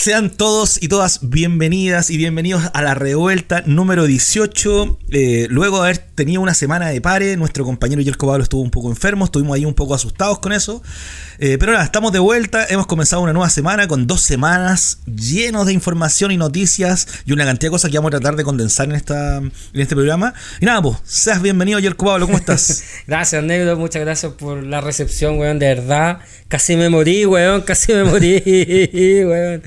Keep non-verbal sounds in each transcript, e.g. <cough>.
Sean todos y todas bienvenidas y bienvenidos a la revuelta número 18. Eh, luego de haber tenido una semana de pare, nuestro compañero Yerko Pablo estuvo un poco enfermo, estuvimos ahí un poco asustados con eso. Eh, pero nada, estamos de vuelta, hemos comenzado una nueva semana con dos semanas llenos de información y noticias y una cantidad de cosas que vamos a tratar de condensar en, esta, en este programa. Y nada, pues, seas bienvenido Yerko Pablo, ¿cómo estás? <laughs> gracias, Negro, muchas gracias por la recepción, weón, de verdad. Casi me morí, weón, casi me morí, <laughs> weón.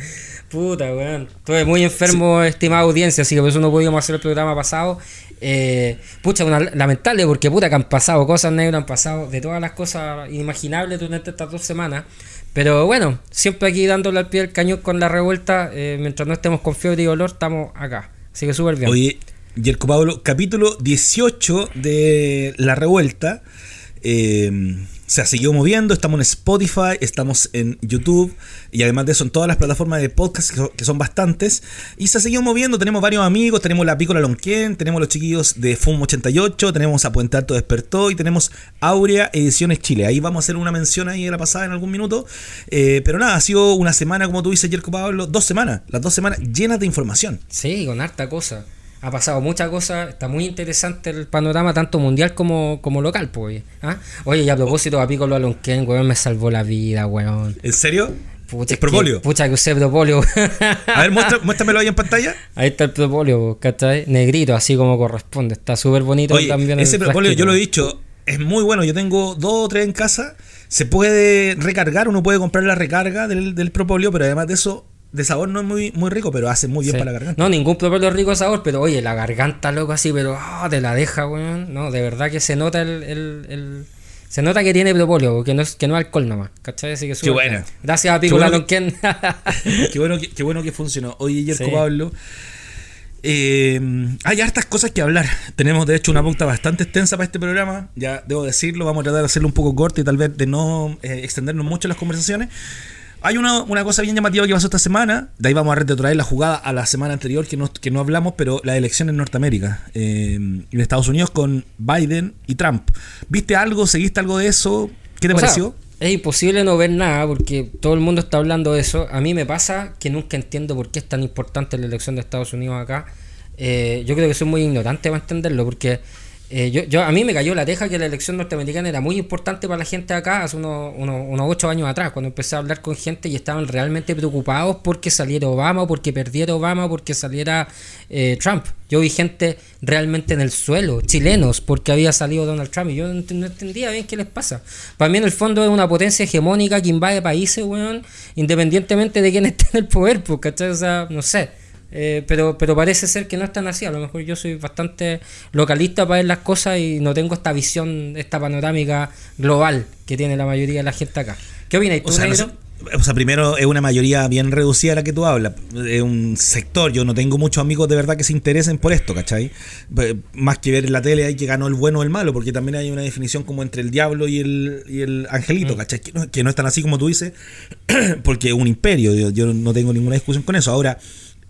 Puta, weón. Estuve muy enfermo, estimada audiencia, así que por eso no pudimos hacer el programa pasado. Eh, pucha, una, lamentable porque puta que han pasado cosas negras, han pasado de todas las cosas inimaginables durante estas dos semanas. Pero bueno, siempre aquí dándole al pie del cañón con la revuelta, eh, mientras no estemos con fiebre y dolor, estamos acá. Así que súper bien. Oye, Yerko Pablo, capítulo 18 de La Revuelta. Eh, se ha seguido moviendo, estamos en Spotify, estamos en YouTube y además de eso en todas las plataformas de podcast que son, bastantes. Y se ha seguido moviendo, tenemos varios amigos, tenemos la Pícola Lonquén, tenemos los chiquillos de FUM88, tenemos a Puente Alto Despertó y tenemos Aurea Ediciones Chile. Ahí vamos a hacer una mención ahí de la pasada en algún minuto. Eh, pero nada, ha sido una semana, como tú dices, Jerko Pablo, dos semanas, las dos semanas llenas de información. Sí, con harta cosa ha pasado muchas cosas, está muy interesante el panorama tanto mundial como, como local, pues. ¿ah? Oye, y a propósito, a Piccolo Alonquén, weón, me salvó la vida, weón. ¿En serio? Pucha, ¿Es propóleo? pucha, que usé propóleo. a ver, muéstramelo ahí en pantalla. Ahí está el propóleo, ¿cachai? Negrito, así como corresponde. Está súper bonito Oye, también. Ese propóleo, yo lo he dicho, es muy bueno. Yo tengo dos o tres en casa. Se puede recargar, uno puede comprar la recarga del, del propóleo, pero además de eso de sabor no es muy, muy rico, pero hace muy bien para la garganta. No, ningún propio rico de sabor, pero oye, la garganta, loco, así, pero oh, te la deja, weón. No, de verdad que se nota el, el, se nota que tiene propóleo, que no es, que no es alcohol nomás, ¿cachai? Así que Qué bueno. Gracias a Picola qué, <laughs> qué, bueno que, qué bueno que funcionó. Oye, Yerko Pablo. Eh, hay hartas cosas que hablar. Tenemos de hecho una pauta bastante extensa para este programa. Ya debo decirlo, vamos a tratar de hacerlo un poco corto y tal vez de no eh, extendernos mucho en las conversaciones. Hay una, cosa bien llamativa que pasó esta semana. De ahí vamos a retrotraer la jugada a la semana anterior que no, que no hablamos, pero la elección en Norteamérica, eh, en Estados Unidos con Biden y Trump. ¿Viste algo? ¿Seguiste algo de eso? ¿Qué te pareció? es imposible no ver nada porque todo el mundo está hablando de eso. A mí me pasa que nunca entiendo por qué es tan importante la elección de Estados Unidos acá. Eh, yo creo que soy muy ignorante para entenderlo porque eh, yo, yo, a mí me cayó la teja que la elección norteamericana era muy importante para la gente acá hace unos, unos, ocho años atrás, cuando empecé a hablar con gente y estaban realmente preocupados porque saliera Obama, porque perdiera Obama, porque saliera eh, Trump. Yo vi gente realmente en el suelo, chilenos, porque había salido Donald Trump y yo no, entendía bien qué les pasa. Para mí en el fondo es una potencia hegemónica que invade países, weón, independientemente de quién esté en el poder, porque, O sea, no sé. Eh, pero, pero parece ser que no están así. A lo mejor yo soy bastante localista para ver las cosas y no tengo esta visión, esta panorámica global que tiene la mayoría de la gente acá. ¿Qué opinas tú, o sea, primero es una mayoría bien reducida la que tú hablas. Es un sector, yo no tengo muchos amigos de verdad que se interesen por esto, ¿cachai? Más que ver en la tele hay que ganó el bueno o el malo, porque también hay una definición como entre el diablo y el, y el angelito, mm. ¿cachai? Que no, que no, es tan así como tú dices, <clears throat> porque es un imperio, yo, yo no tengo ninguna discusión con eso. Ahora,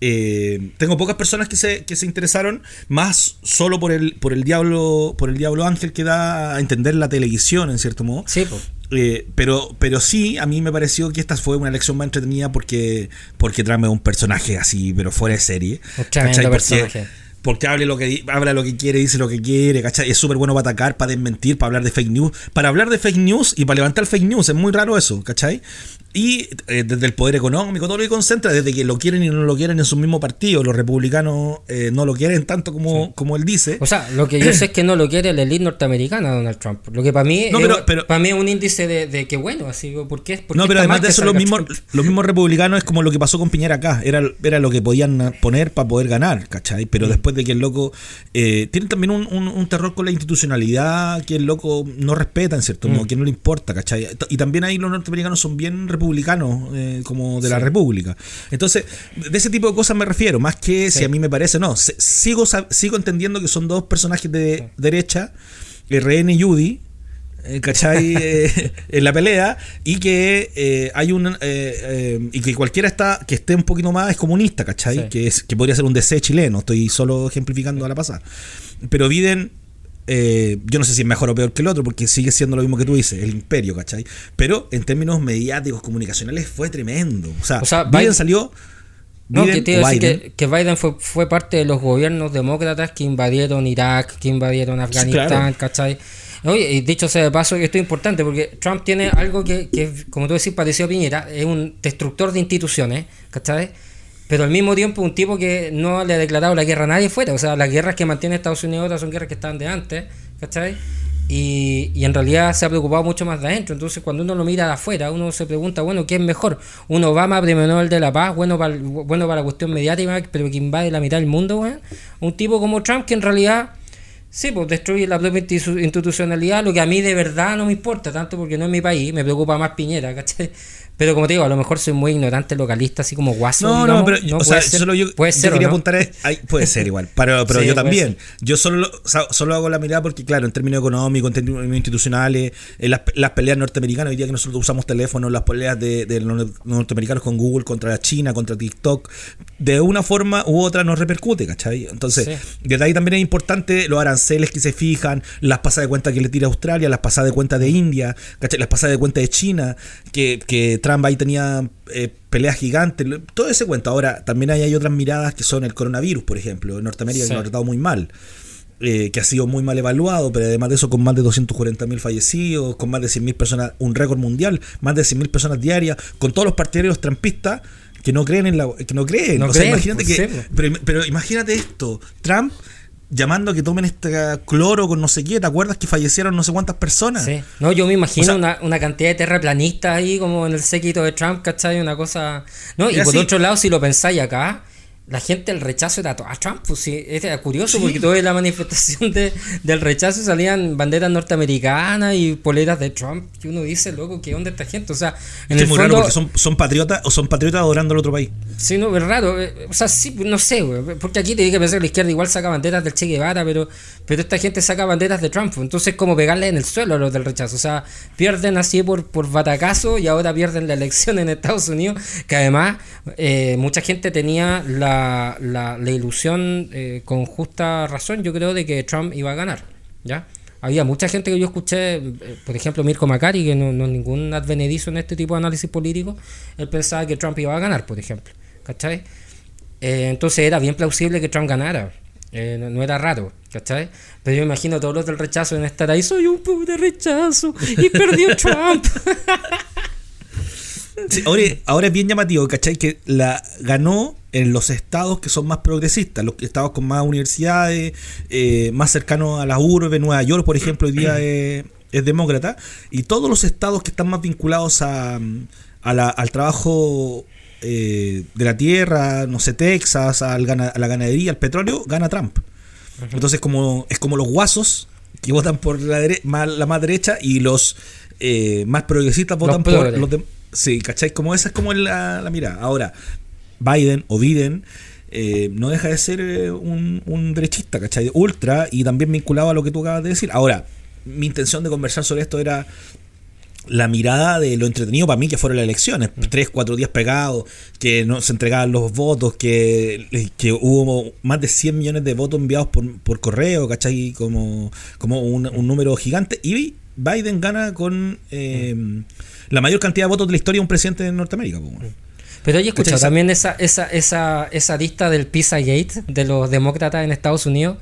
eh, tengo pocas personas que se, que se interesaron, más solo por el, por el diablo, por el diablo ángel que da a entender la televisión, en cierto modo. Sí, pues. pero, pero sí, a mí me pareció que esta fue una elección más entretenida porque, porque trae un personaje así, pero fuera de serie. ¿cachai? Porque, porque habla lo que habla lo que quiere, dice lo que quiere, ¿cachai? Es súper bueno para atacar, para desmentir, para hablar de fake news, para hablar de fake news y para levantar fake news, es muy raro eso, ¿cachai? Y eh, desde el poder económico, todo lo que concentra, desde que lo quieren y no lo quieren en su mismo partido, los republicanos eh, no lo quieren tanto como, como él dice. O sea, lo que yo sé es que no lo quiere la elite norteamericana, Donald Trump. Lo que para mí, es, para mí es un índice de, que bueno, así, ¿por qué? no, pero además de eso, los mismos, los mismos <laughs> republicanos es como lo que pasó con Piñera acá, era, era lo que podían poner para poder ganar, ¿cachai? Pero mm. después de que el loco eh, tiene también un, un, terror con la institucionalidad que el loco no respeta, en cierto modo, mm. que no le importa, ¿cachai? Y también ahí los norteamericanos son bien republicanos, eh, como de la República. Entonces, de ese tipo de cosas me refiero, más que si a mí me parece, no, sigo, sigo entendiendo que son dos personajes de derecha, RN y Judy, eh, ¿cachai? <laughs> en la pelea y que hay un y que cualquiera está que esté un poquito más es comunista, ¿cachai? Que es que podría ser un DC chileno, estoy solo ejemplificando a la pasada. Pero Biden eh, yo no sé si es mejor o peor que el otro, porque sigue siendo lo mismo que tú dices, el imperio, ¿cachai? Pero en términos mediáticos, comunicacionales, fue tremendo. O sea, O sea, Biden, Biden- salió. No, Biden que te iba o a decir Biden, que, que Biden fue, fue parte de los gobiernos demócratas que invadieron Irak, que invadieron Afganistán, claro. ¿cachai? Oye, y dicho sea de paso, esto es importante porque Trump tiene algo que, que, como tú decís, pareció a Piñera, es un destructor de instituciones, ¿cachai? Pero al mismo tiempo un tipo que no le ha declarado la guerra a nadie fuera. O sea, las guerras que mantiene Estados Unidos ahora son guerras que estaban de antes, ¿cachai? Y, en realidad se ha preocupado mucho más de adentro. Entonces, cuando uno lo mira de afuera, uno se pregunta, bueno, ¿qué es mejor? ¿Un Obama, premio Nobel de la Paz, bueno para, bueno para la cuestión mediática, pero que invade la mitad del mundo? Un tipo como Trump que en realidad, sí, pues destruye la propia institu- institucionalidad, lo que a mí de verdad no me importa tanto porque no es mi país, me preocupa más Piñera, ¿cachai? Pero como te digo, a lo mejor soy muy ignorante localista, así como guaso. No, digamos. no, pero o puede sea, ser, solo yo, puede ser, ¿o quería no? apuntar a, ay, puede ser igual, pero, pero Sí, yo también. Yo solo, o sea, solo hago la mirada porque, claro, en términos económicos, en términos institucionales, en las, las peleas norteamericanas, hoy día que nosotros usamos teléfonos, las peleas de, de los norteamericanos con Google contra la China, contra TikTok, de una forma u otra nos repercute, ¿cachai? Entonces, Sí. desde ahí también es importante los aranceles que se fijan, las pasadas de cuenta que le tira Australia, las pasadas de cuenta de India, ¿cachai? las pasadas de cuenta de China, que, que Trump ahí tenía eh, peleas gigantes, todo ese cuento. Ahora, también hay, hay otras miradas que son el coronavirus, por ejemplo, en Norteamérica Sí. que lo ha tratado muy mal. eh, que ha sido muy mal evaluado, pero además de eso con más de 240.000 fallecidos, con más de 100.000 personas, un récord mundial, más de 100.000 personas diarias, con todos los partidarios trampistas que no creen en la que no creen, No o sea, creen, imagínate pues, que pues. pero, pero imagínate esto, Trump llamando a que tomen este cloro con no sé qué, ¿te acuerdas que fallecieron no sé cuántas personas? Sí. No, yo me imagino O sea- una, una cantidad de terraplanistas ahí como en el séquito de Trump, ¿cachai? Una cosa... No, y por así. otro lado, si lo pensáis acá, la gente, el rechazo era todo a Trump. Pues sí, era curioso Sí. porque toda la manifestación de, del rechazo salían banderas norteamericanas y poleras de Trump. Y uno dice, loco, ¿qué onda esta gente? O sea, en Es el muy fondo... raro porque son, son patriotas o son patriotas adorando al otro país. Sí, no, es raro. eh, O sea, sí, no sé, güey. Porque aquí te que pensar que la izquierda igual saca banderas del Che Guevara, pero, pero esta gente saca banderas de Trump. Entonces, como pegarle en el suelo a los del rechazo. O sea, pierden así por, por batacazo y ahora pierden la elección en Estados Unidos. Que además, eh, mucha gente tenía la, la, ilusión, eh, con justa razón, yo creo, de que Trump iba a ganar. ¿Ya? Había mucha gente que yo escuché, eh, por ejemplo, Mirko Macari, que no, no es ningún advenedizo en este tipo de análisis político, él pensaba que Trump iba a ganar, por ejemplo. ¿Cachai? Eh, entonces era bien plausible que Trump ganara. Eh, no, era raro, ¿cachai? Pero yo imagino todos los del rechazo en estar ahí, soy un pobre rechazo y perdió Trump. <laughs> Sí, ahora, ahora es bien llamativo, ¿cachai? Que la ganó en los estados que son más progresistas, los estados con más universidades, eh, más cercanos a las urbes, Nueva York, por ejemplo, hoy día es, es demócrata, y todos los estados que están más vinculados a, a la- al trabajo eh, de la tierra, no sé, Texas, al gana- a la ganadería, al petróleo, gana Trump. Entonces como es como los guasos que votan por la, dere- más, la más derecha y los eh, más progresistas Los votan por los de, Sí, ¿cachai? Como esa es como la, la mirada. Ahora, Biden o Biden eh, no deja de ser eh, un, un derechista, ¿cachai? Ultra y también vinculado a lo que tú acabas de decir. Ahora, mi intención de conversar sobre esto era la mirada de lo entretenido para mí que fueron las elecciones. Tres, cuatro días pegados, que no se entregaban los votos, que, que hubo más de 100 millones de votos enviados por, por correo, ¿cachai? Como, como un, un número gigante. Y Biden gana con eh, la mayor cantidad de votos de la historia de un presidente de Norteamérica. bueno. Pero oye, escucha, ¿Cachai? también esa, esa, esa, esa lista del Pizzagate de los demócratas en Estados Unidos.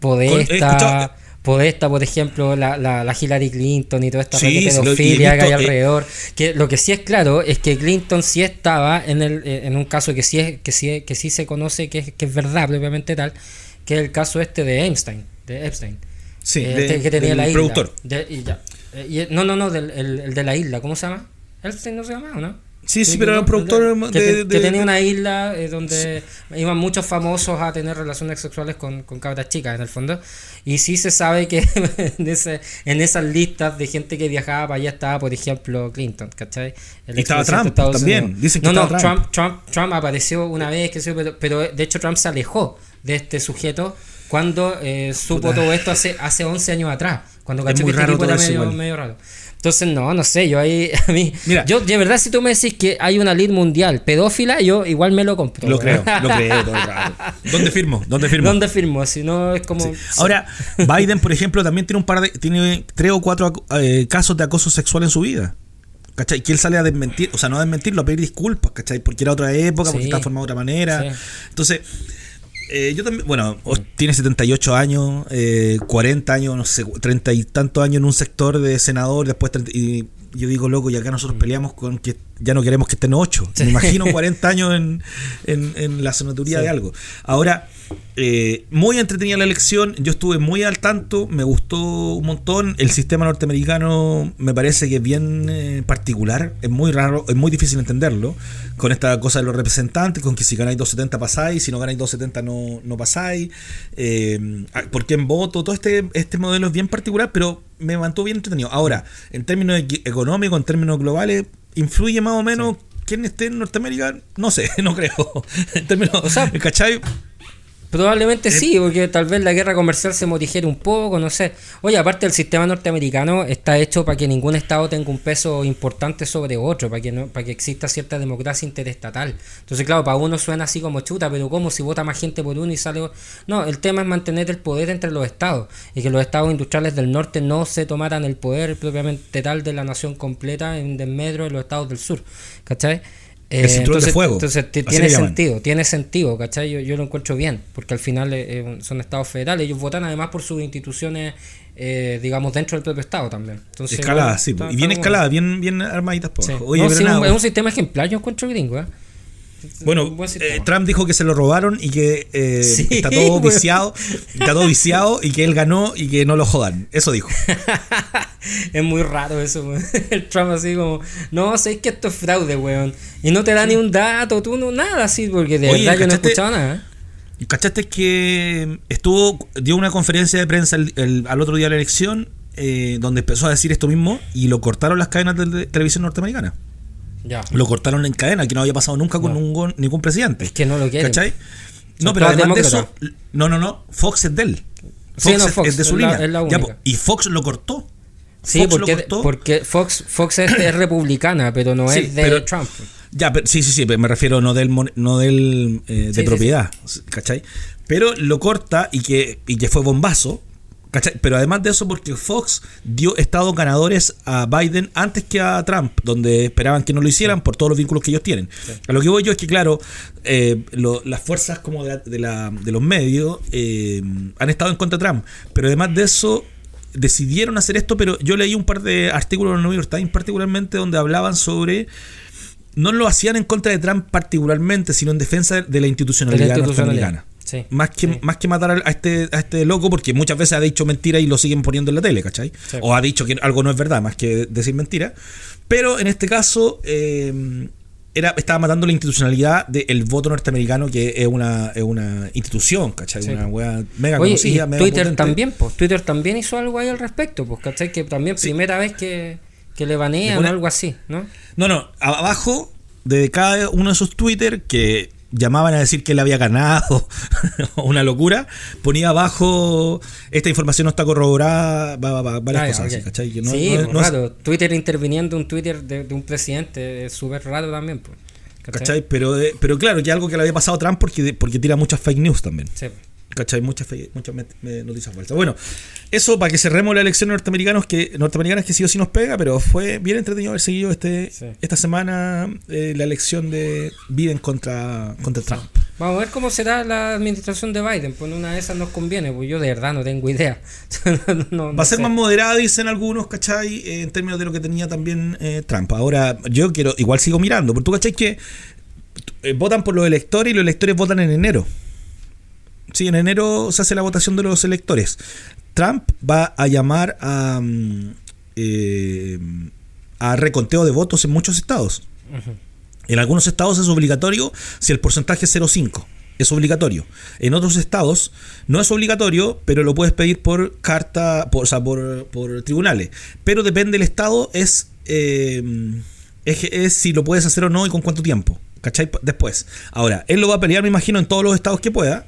Podesta, escuchado- Podesta, por ejemplo, la, la, la Hillary Clinton y toda esta Sí, pedofilia que hay eh, alrededor. Que lo que sí es claro es que Clinton sí estaba en el eh, en un caso que sí es, que sí que sí se conoce que es, que es verdad propiamente tal, que es el caso este de Epstein, de Epstein. Sí, Eh, de- este que tenía del la isla. productor. De- y ya. Eh, no, no, no, del, el, el de la isla, ¿cómo se llama? Epstein no se llama, ¿o no? Sí, sí, pero era un productor de, que tenía una isla eh, donde iban muchos famosos a tener relaciones sexuales con, con cabras chicas en el fondo y sí se sabe que <laughs> en, ese, en esas listas de gente que viajaba para allá estaba por ejemplo Clinton ¿cachai? El Y estaba Trump también. Unidos. Dicen que no, no, Trump. Trump, Trump apareció una vez que pero, pero de hecho Trump se alejó de este sujeto cuando eh, supo Puta. todo esto hace, hace 11 años atrás Cuando Es muy que este raro todo era eso medio, igual. medio raro. Entonces, no, no sé, yo ahí, <laughs> a mí, Mira. yo de verdad si tú me decís que hay una lead mundial pedófila, yo igual me lo compro. Lo creo, lo creo <laughs> todo. ¿Dónde firmo? ¿Dónde firmo? ¿Dónde firmo? Si no es como... Ahora, <laughs> Biden, por ejemplo, también tiene un par de. tiene tres o cuatro eh, casos de acoso sexual en su vida. ¿Cachai? Que él sale a desmentir, o sea, no a desmentirlo, a pedir disculpas, ¿cachai? Porque era otra época, porque estaba formado de otra manera. Sí. Entonces, eh, yo también, bueno, tiene 78 años, eh, 40 años, no sé, 30 y tantos años en un sector de senador, después 30 y yo digo, loco, y acá nosotros peleamos con que ya no queremos que estén 8. Me imagino 40 años en, en, en la senaduría Sí. de algo. Ahora, eh, muy entretenida la elección, yo estuve muy al tanto, me gustó un montón. El sistema norteamericano me parece que es bien eh, particular, es muy raro, es muy difícil entenderlo. Con esta cosa de los representantes, con que si ganáis 270 pasáis, si no ganáis 270 no, no pasáis. Eh, ¿Por qué en voto? Todo este, este modelo es bien particular, pero me mantuvo bien entretenido. Ahora, en términos económicos, en términos globales, influye más o menos. ¿Quién esté en Norteamérica? No sé, <laughs> no creo. En términos, O sea, ¿cachai? Probablemente sí, porque tal vez la guerra comercial se morigere un poco, no sé. Oye, aparte el sistema norteamericano está hecho para que ningún estado tenga un peso importante sobre otro, para que no, para que exista cierta democracia interestatal. Entonces, claro, para uno suena así como chuta, pero ¿cómo si vota más gente por uno y sale... No, el tema es mantener el poder entre los estados y que los estados industriales del norte no se tomaran el poder propiamente tal de la nación completa en desmedro de los estados del sur, ¿cachai? El cinturón de entonces, fuego, tiene sentido, tiene sentido, ¿cachai? Yo, yo lo encuentro bien, porque al final eh, eh, son estados federales, ellos votan además por sus instituciones, eh, digamos, dentro del propio estado también. Entonces, Escalada, bueno, sí. está- y bien escalada, bien, bien armaditas por Sí. Oye, No, pero sí, nada, un- es un sistema ejemplar, yo encuentro gringo, ¿eh? Bueno, eh. Trump dijo que se lo robaron y que eh, Sí, está todo <laughs> viciado, está todo viciado y que él ganó y que no lo jodan. Eso dijo. <laughs> es muy raro eso, weón. <laughs> El Trump así como, no, sé que esto es fraude, weón. Y no te da ni un dato, tú no, nada así, porque de Oye, verdad yo no he escuchado nada. ¿Y ¿Cachaste que estuvo, dio una conferencia de prensa el- el- al otro día de la elección eh, donde empezó a decir esto mismo y lo cortaron las cadenas de, de televisión norteamericana? Ya. Lo cortaron en cadena, que no había pasado nunca con No. ningún, ningún presidente. Es que no lo quieren. ¿Cachai? Son No, pero además de eso, no, no, no, Fox es de él. Sí, Fox, no, es- Fox es de su es línea. es la Ya, y Fox lo cortó. Sí, Fox lo porque, cortó. porque Fox, Fox es, es <coughs> republicana, pero no Sí, es de pero- Trump. Ya, pero, sí, sí, sí, me refiero no del no del eh, de Sí, sí, propiedad, ¿cachai? Pero lo corta y que, y que fue bombazo, ¿cachai? Pero además de eso, porque Fox dio estados ganadores a Biden antes que a Trump, donde esperaban que no lo hicieran por todos los vínculos que ellos tienen. A lo que voy yo es que, claro, eh, lo- las fuerzas como de, la- de, la- de los medios eh, han estado en contra de Trump, pero además de eso decidieron hacer esto, pero yo leí un par de artículos en el New York Times particularmente donde hablaban sobre no lo hacían en contra de Trump particularmente, sino en defensa de la institucionalidad, De la institucionalidad. norteamericana. Sí, Más que, sí. más que matar a este, a este loco, porque muchas veces ha dicho mentira y lo siguen poniendo en la tele, ¿cachai? Sí. O ha dicho que algo no es verdad, más que decir mentira. Pero en este caso, eh, era, estaba matando la institucionalidad del voto norteamericano, que es una, es una institución, ¿cachai? Una wea mega Oye, conocida, y mega Twitter potente. también, pues Twitter también hizo algo ahí al respecto, pues, ¿cachai? Que también primera vez que, que le banean o algo así, ¿no? No, no, abajo de cada uno de esos Twitter que llamaban a decir que él había ganado, <laughs> una locura, ponía abajo, esta información no está corroborada, va, va, va, varias Ah, cosas así, no- sí, no- es-. Twitter interviniendo un Twitter de, de un presidente es súper raro también, pues. ¿cachai? Pero, eh, pero claro, que algo que le había pasado a Trump porque, porque tira muchas fake news también. Sí. ¿Cachai? Muchas, muchas noticias falsas. Bueno, eso para que cerremos la elección norteamericana que, norteamericana que sí o sí nos pega, pero fue bien entretenido haber seguido este, Sí. esta semana eh, la elección de Biden contra, contra Trump. Vamos a ver cómo será la administración de Biden, pues una de esas nos conviene, pues yo de verdad no tengo idea. <laughs> No- no- Va a ser sé. más moderada, dicen algunos, ¿cachai? Eh, en términos de lo que tenía también eh, Trump. Ahora, yo quiero, igual sigo mirando, porque tú, ¿cachai? Que eh, votan por los electores y los electores votan en enero. Sí, en enero se hace la votación de los electores. Trump va a llamar a, mm, eh, a reconteo de votos en muchos estados. En algunos estados es obligatorio si el porcentaje es 0,5. Es obligatorio. En otros estados no es obligatorio, pero lo puedes pedir por carta, por, o sea, por, por tribunales. Pero depende del estado, es, eh, es, es si lo puedes hacer o no y con cuánto tiempo. ¿Cachai? Después. Ahora, él lo va a pelear, me imagino, en todos los estados que pueda.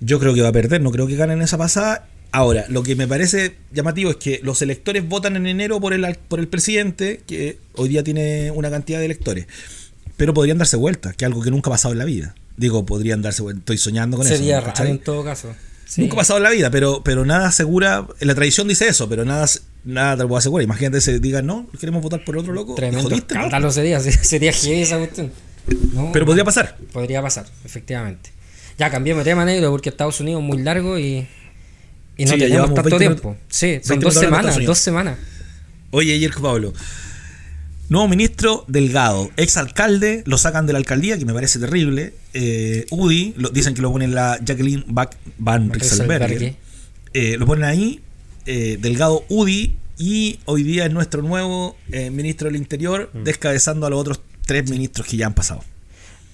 Yo creo que va a perder, no creo que gane en esa pasada. Ahora, lo que me parece llamativo es que los electores votan en enero por el, por el presidente, que hoy día tiene una cantidad de electores, pero podrían darse vuelta, que es algo que nunca ha pasado en la vida. Digo, podrían darse vuelta, estoy soñando con eso. Sería raro en todo caso. Nunca ha pasado en la vida, pero, pero nada asegura, la tradición dice eso, pero nada, nada te lo puedo asegurar. Imagínate se digan, no, queremos votar por otro loco. Tremendo ¿no? sería, <laughs> sería esa cuestión. pero podría pasar. Podría pasar, efectivamente. Ya cambiemos de tema negro porque Estados Unidos es muy largo y y no tenemos tanto tiempo. Sí, son dos semanas, dos semanas. Oye, Yerko Pablo. Nuevo ministro Delgado, ex alcalde, lo sacan de la alcaldía, que me parece terrible. Eh, UDI, lo, dicen que lo ponen la Jacqueline Van Rieselberger. Eh, lo ponen ahí, eh, Delgado UDI, y hoy día es nuestro nuevo ministro del Interior, mm. descabezando a los otros tres ministros que ya han pasado.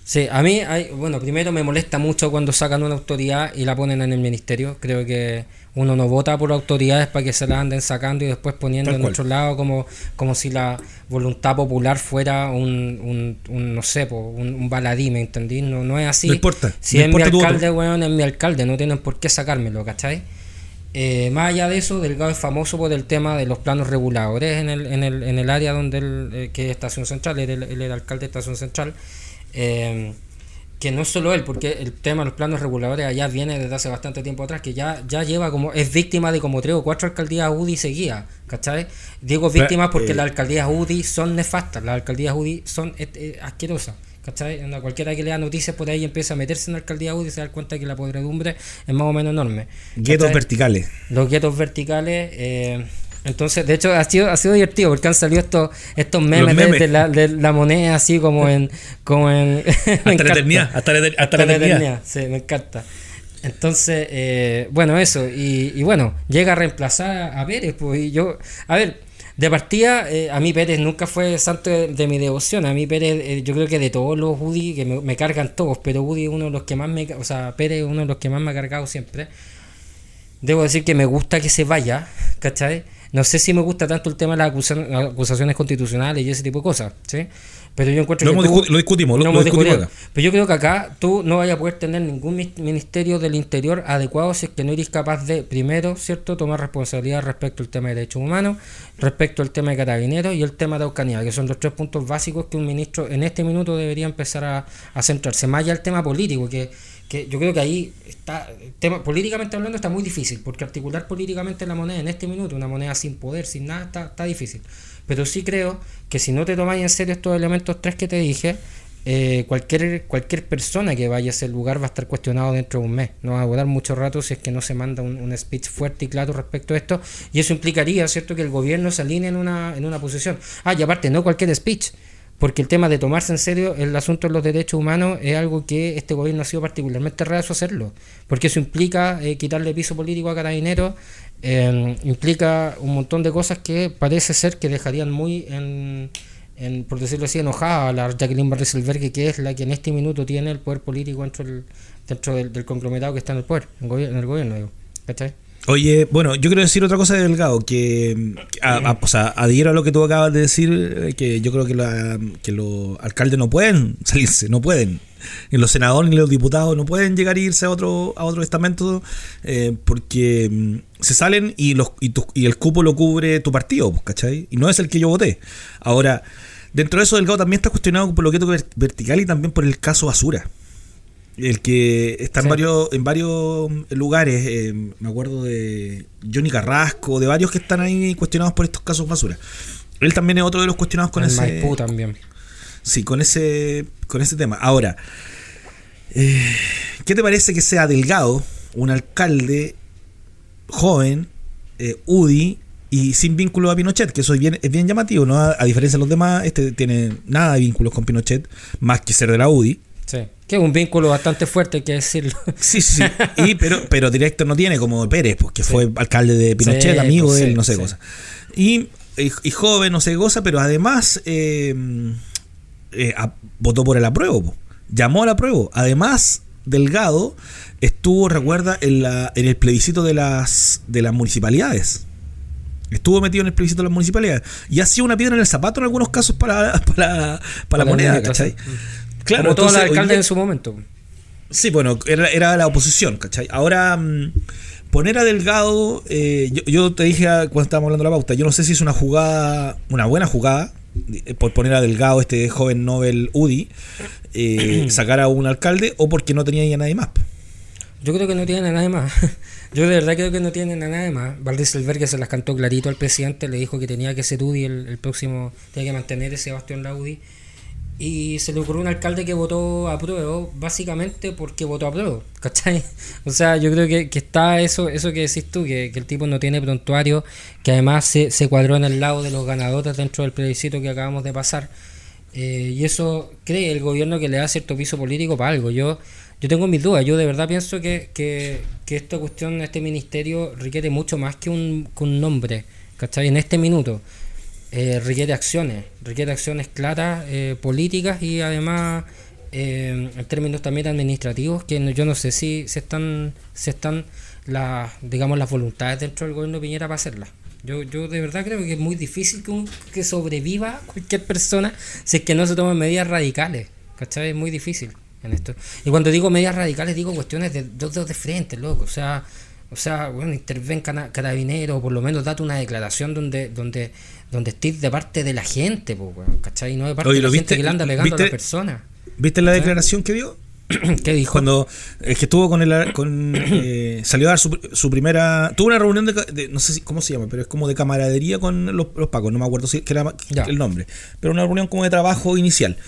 Sí, a mí, hay, bueno, primero me molesta mucho cuando sacan una autoridad y la ponen en el ministerio. Creo que uno no vota por autoridades para que se la anden sacando y después poniendo en otro lado como, como si la voluntad popular fuera un, un, no sé, un, baladí, ¿me entendí? No, no es así. No importa. Si es mi alcalde, weón, es mi alcalde, no tienen por qué sacármelo, ¿cachai? Eh, más allá de eso, Delgado es famoso por el tema de los planos reguladores en el, en el, en el área donde él, eh, que es Estación Central, él, él, era alcalde de Estación Central. Eh, que no es solo él, porque el tema de los planos reguladores allá viene desde hace bastante tiempo atrás, que ya, ya lleva como, es víctima de como tres o cuatro alcaldías UDI seguidas, ¿cachai? Digo víctimas porque eh, las alcaldías UDI son nefastas, las alcaldías UDI son eh, asquerosas. ¿Cachai? Cualquiera que lea noticias por ahí empieza a meterse en la alcaldía UDI se da cuenta que la podredumbre es más o menos enorme. Guetos verticales. Los guetos verticales, eh, entonces, de hecho, ha sido, ha sido divertido porque han salido estos, estos memes, De, la, de, la, moneda así como en... Como en <laughs> hasta, la eternidad, hasta, la, eternidad. Sí, me encanta. Entonces, eh, bueno, eso. Y, y, bueno, llega a reemplazar a Pérez. Pues, y yo, a ver, de partida, eh, a mí Pérez nunca fue santo de, mi devoción. A mí Pérez, eh, yo creo que de todos los Woody, que me, me, cargan todos, pero Woody es uno de los que más me... O sea, Pérez es uno de los que más me ha cargado siempre. Debo decir que me gusta que se vaya, ¿cachai? No sé si me gusta tanto el tema de las acusaciones constitucionales y ese tipo de cosas, ¿sí? Pero yo encuentro lo, que lo discutimos, lo, discutimos Pero yo creo que acá tú no vayas a poder tener ningún ministerio del interior adecuado si es que no eres capaz de, primero, ¿cierto?, tomar responsabilidad respecto al tema de derechos humanos, respecto al tema de carabineros y el tema de Aucanía, que son los tres puntos básicos que un ministro en este minuto debería empezar a, a centrarse. Más allá el tema político, que que yo creo que ahí está, tema, políticamente hablando está muy difícil, porque articular políticamente la moneda en este minuto, una moneda sin poder, sin nada, está, está difícil. Pero sí creo que si no te tomáis en serio estos elementos tres que te dije, eh, cualquier, cualquier persona que vaya a ese lugar va a estar cuestionado dentro de un mes. No va a durar mucho rato si es que no se manda un, un, speech fuerte y claro respecto a esto. Y eso implicaría, ¿cierto?, que el gobierno se alinee en una, en una posición. Ah, y aparte, no cualquier speech porque el tema de tomarse en serio el asunto de los derechos humanos es algo que este gobierno ha sido particularmente raro hacerlo, porque eso implica eh, quitarle piso político a carabineros, eh, implica un montón de cosas que parece ser que dejarían muy en, por decirlo así, enojada a la Jacqueline Barreselberg, que es la que en este minuto tiene el poder político dentro del, dentro del, conglomerado que está en el poder, en, el gobierno, digo, ¿cachai? Oye, bueno, yo quiero decir otra cosa de Delgado, que o sea, adhiero a lo que tú acabas de decir, eh, que yo creo que, la, los alcaldes no pueden <laughs> salirse, no pueden. Ni los senadores ni los diputados no pueden llegar a irse a otro, a otro estamento eh, porque mm, se salen y, los, y, y, el cupo lo cubre tu partido, pues, ¿cachai? Y no es el que yo voté. Ahora, dentro de eso, Delgado también está cuestionado por lo que es vertical y también por el caso Basura el que está en varios en varios lugares eh, me acuerdo de Johnny Carrasco de varios que están ahí cuestionados por estos casos basura. Él también es otro de los cuestionados con ese Maipú también. Sí con ese con ese tema. Ahora eh, ¿qué te parece que sea Delgado un alcalde joven eh, UDI y sin vínculo a Pinochet, que eso es bien, es bien llamativo, ¿no? A, a, diferencia de los demás, este tiene nada de vínculos con Pinochet, más que ser de la UDI. Que es un vínculo bastante fuerte, hay que decirlo. <laughs> Sí, sí, Y, pero, pero directo no tiene como Pérez, porque pues, fue alcalde de Pinochet, amigo pues, de él, no sé cosa. Y, y, joven, no sé cosa, pero además eh, eh, votó por el apruebo. Llamó al apruebo. Además, Delgado estuvo, recuerda, en, la, en el plebiscito de las, de las municipalidades. Estuvo metido en el plebiscito de las municipalidades. Y ha sido una piedra en el zapato en algunos casos para, <laughs> para, para, la moneda, ¿cachai? Claro, Como todos los alcaldes en su momento. Sí, bueno, era, la oposición, ¿cachai? Ahora, mm, poner a Delgado, eh, yo, yo, te dije cuando estábamos hablando de la pauta, yo no sé si es una jugada, una buena jugada, eh, por poner a Delgado, este joven Nobel UDI, eh, <clears throat> sacar a un alcalde, o porque no tenía ya nadie más. Yo creo que no tienen a nadie más. <laughs> Yo de verdad creo que no tienen a nadie más. Valdés Albergue se las cantó clarito al presidente, le dijo que tenía que ser UDI el, el próximo, tenía que mantener ese bastión la UDI. Y se le ocurrió un alcalde que votó a prueba, básicamente porque votó a prueba, ¿cachai? O sea, yo creo que, que está eso eso que decís tú, que, que, el tipo no tiene prontuario, que además se, se cuadró en el lado de los ganadores dentro del plebiscito que acabamos de pasar. Eh, y eso cree el gobierno que le da cierto piso político para algo. Yo yo tengo mis dudas. Yo de verdad pienso que, que, que esta cuestión, este ministerio, requiere mucho más que un, que un nombre, ¿cachai? En este minuto. Eh, requiere acciones, requiere acciones claras, eh, políticas y además eh, en términos también administrativos, que no, yo no sé si se están, se están las, digamos, las voluntades dentro del gobierno de Piñera para hacerlas. Yo, yo de verdad creo que es muy difícil que, un, que sobreviva cualquier persona si es que no se toman medidas radicales. ¿Cachai? Es muy difícil en esto. Y cuando digo medidas radicales, digo cuestiones de dos dedos de frente, loco. O sea, o sea, bueno, interven carabineros, o por lo menos date una declaración donde, donde, donde estés de parte de la gente, pues, ¿cachai? No de parte Oye, de la ¿lo gente viste? que le anda pegando a ¿Viste? la persona. ¿Viste la declaración que dio? <clears throat> ¿Qué dijo? Cuando es que estuvo con el con <clears throat> eh, salió a dar su, su primera tuvo una reunión de, de- no sé si, cómo se llama pero es como de camaradería con los, los pacos no me acuerdo si que era Ya. el nombre pero una reunión como de trabajo inicial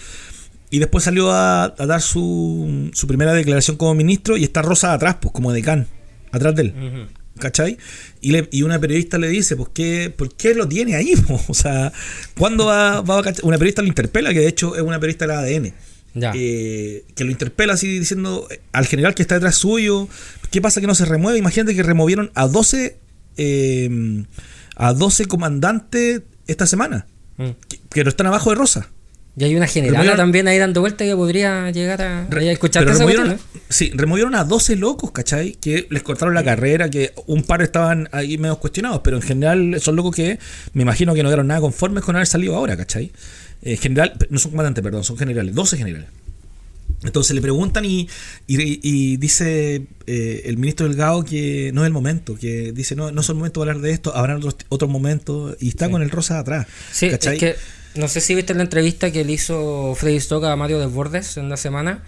y después salió a, a dar su, su primera declaración como ministro y está Rosa atrás pues como decán atrás de él Ujú. ¿Cachai? Y, le- y una periodista le dice, ¿por qué, ¿por qué lo tiene ahí? po? <laughs> O sea, ¿cuándo va, va a cachar? Una periodista lo interpela, que de hecho es una periodista de la ADN. Ya. eh, que lo interpela así diciendo eh, al general que está detrás suyo, ¿qué pasa que no se remueve? Imagínate que removieron a 12 eh, a 12 comandantes esta semana, Mm. que, que no están abajo de Rosa. Y hay una generala Removieron- también ahí dando vuelta que podría llegar a, Re- a escuchar removieron, cuestión, ¿no? sí, removieron a 12 locos, ¿cachai? Que les cortaron la carrera, que un par estaban ahí medio cuestionados, pero en general son locos que me imagino que no quedaron nada conformes con haber salido ahora, ¿cachai? Eh, general, no son comandantes, perdón, son generales, 12 generales. Entonces le preguntan y, y- y dice eh, el ministro Delgado que no es el momento, que dice no, no es el momento para hablar de esto, habrá otros, otros momentos y está Sí. con el rosa atrás. Sí, ¿cachai? es que no sé si viste la entrevista que le hizo Freddy Stock a Mario Desbordes en la semana.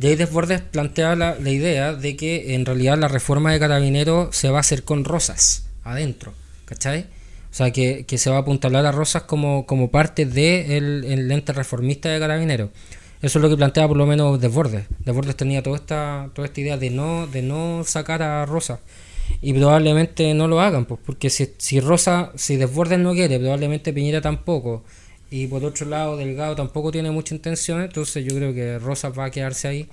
Y ahí Desbordes plantea la, la idea de que en realidad la reforma de Carabineros se va a hacer con Rosas adentro, ¿cachai? O sea, que, que se va a apuntalar a Rosas como, como parte del el ente reformista de Carabineros. Eso es lo que plantea por lo menos Desbordes. Desbordes tenía toda esta, toda esta idea de no, de no sacar a Rosas. Y probablemente no lo hagan, pues, porque si, si Rosa, si Desbordes no quiere, probablemente Piñera tampoco. Y por otro lado, Delgado tampoco tiene mucha intención, entonces yo creo que Rosa va a quedarse ahí.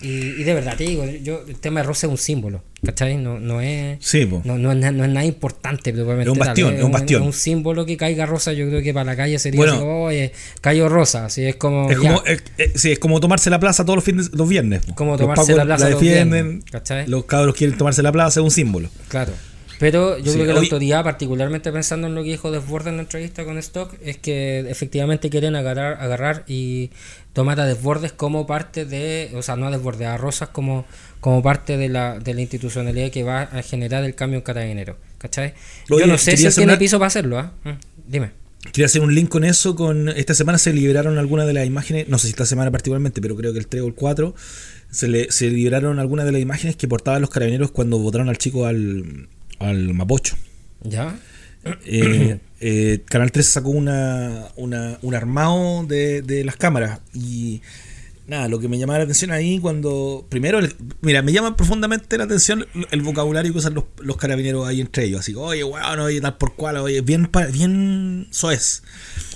Y, y de verdad te digo, yo, el tema de Rosa es un símbolo, ¿cachai? No, no es. Sí. No, no, es, no es nada importante, Es un bastión, es un bastión. un símbolo que caiga Rosa, yo creo que para la calle sería Bueno. así como, oye, cayó Rosa, así es como. Es como, es, es- sí, es como tomarse la plaza todos los fines, los viernes. Como Los tomarse la plaza los defienden, viernes, ¿cachai? los cabros quieren tomarse la plaza, es un símbolo. Claro. Pero yo Sí, creo que la hoy- autoridad, particularmente pensando en lo que dijo Desbordes en la entrevista con Stock, es que efectivamente quieren agarrar, agarrar y tomar a Desbordes como parte de, o sea, no a Desbordes, a Rosas como, como parte de la, de la institucionalidad que va a generar el cambio en Carabinero. ¿Cachai? Oye, yo no sé si tiene una- piso para hacerlo, ¿ah? Mm, Dime. Quería hacer un link con eso. con Esta semana se liberaron algunas de las imágenes, no sé si esta semana particularmente, pero creo que el 3 o el 4, se, le, se liberaron algunas de las imágenes que portaban los carabineros cuando votaron al chico al, al Mapocho. ¿Ya? Eh, <clears throat> eh, Canal 3 sacó una, una- un armado de, de las cámaras y nada, lo que me llamaba la atención ahí cuando, primero, el- mira, me llama profundamente la atención el vocabulario que usan los, los carabineros ahí entre ellos, así, oye, weón, oye, tal por cual, oye, bien, bien soez.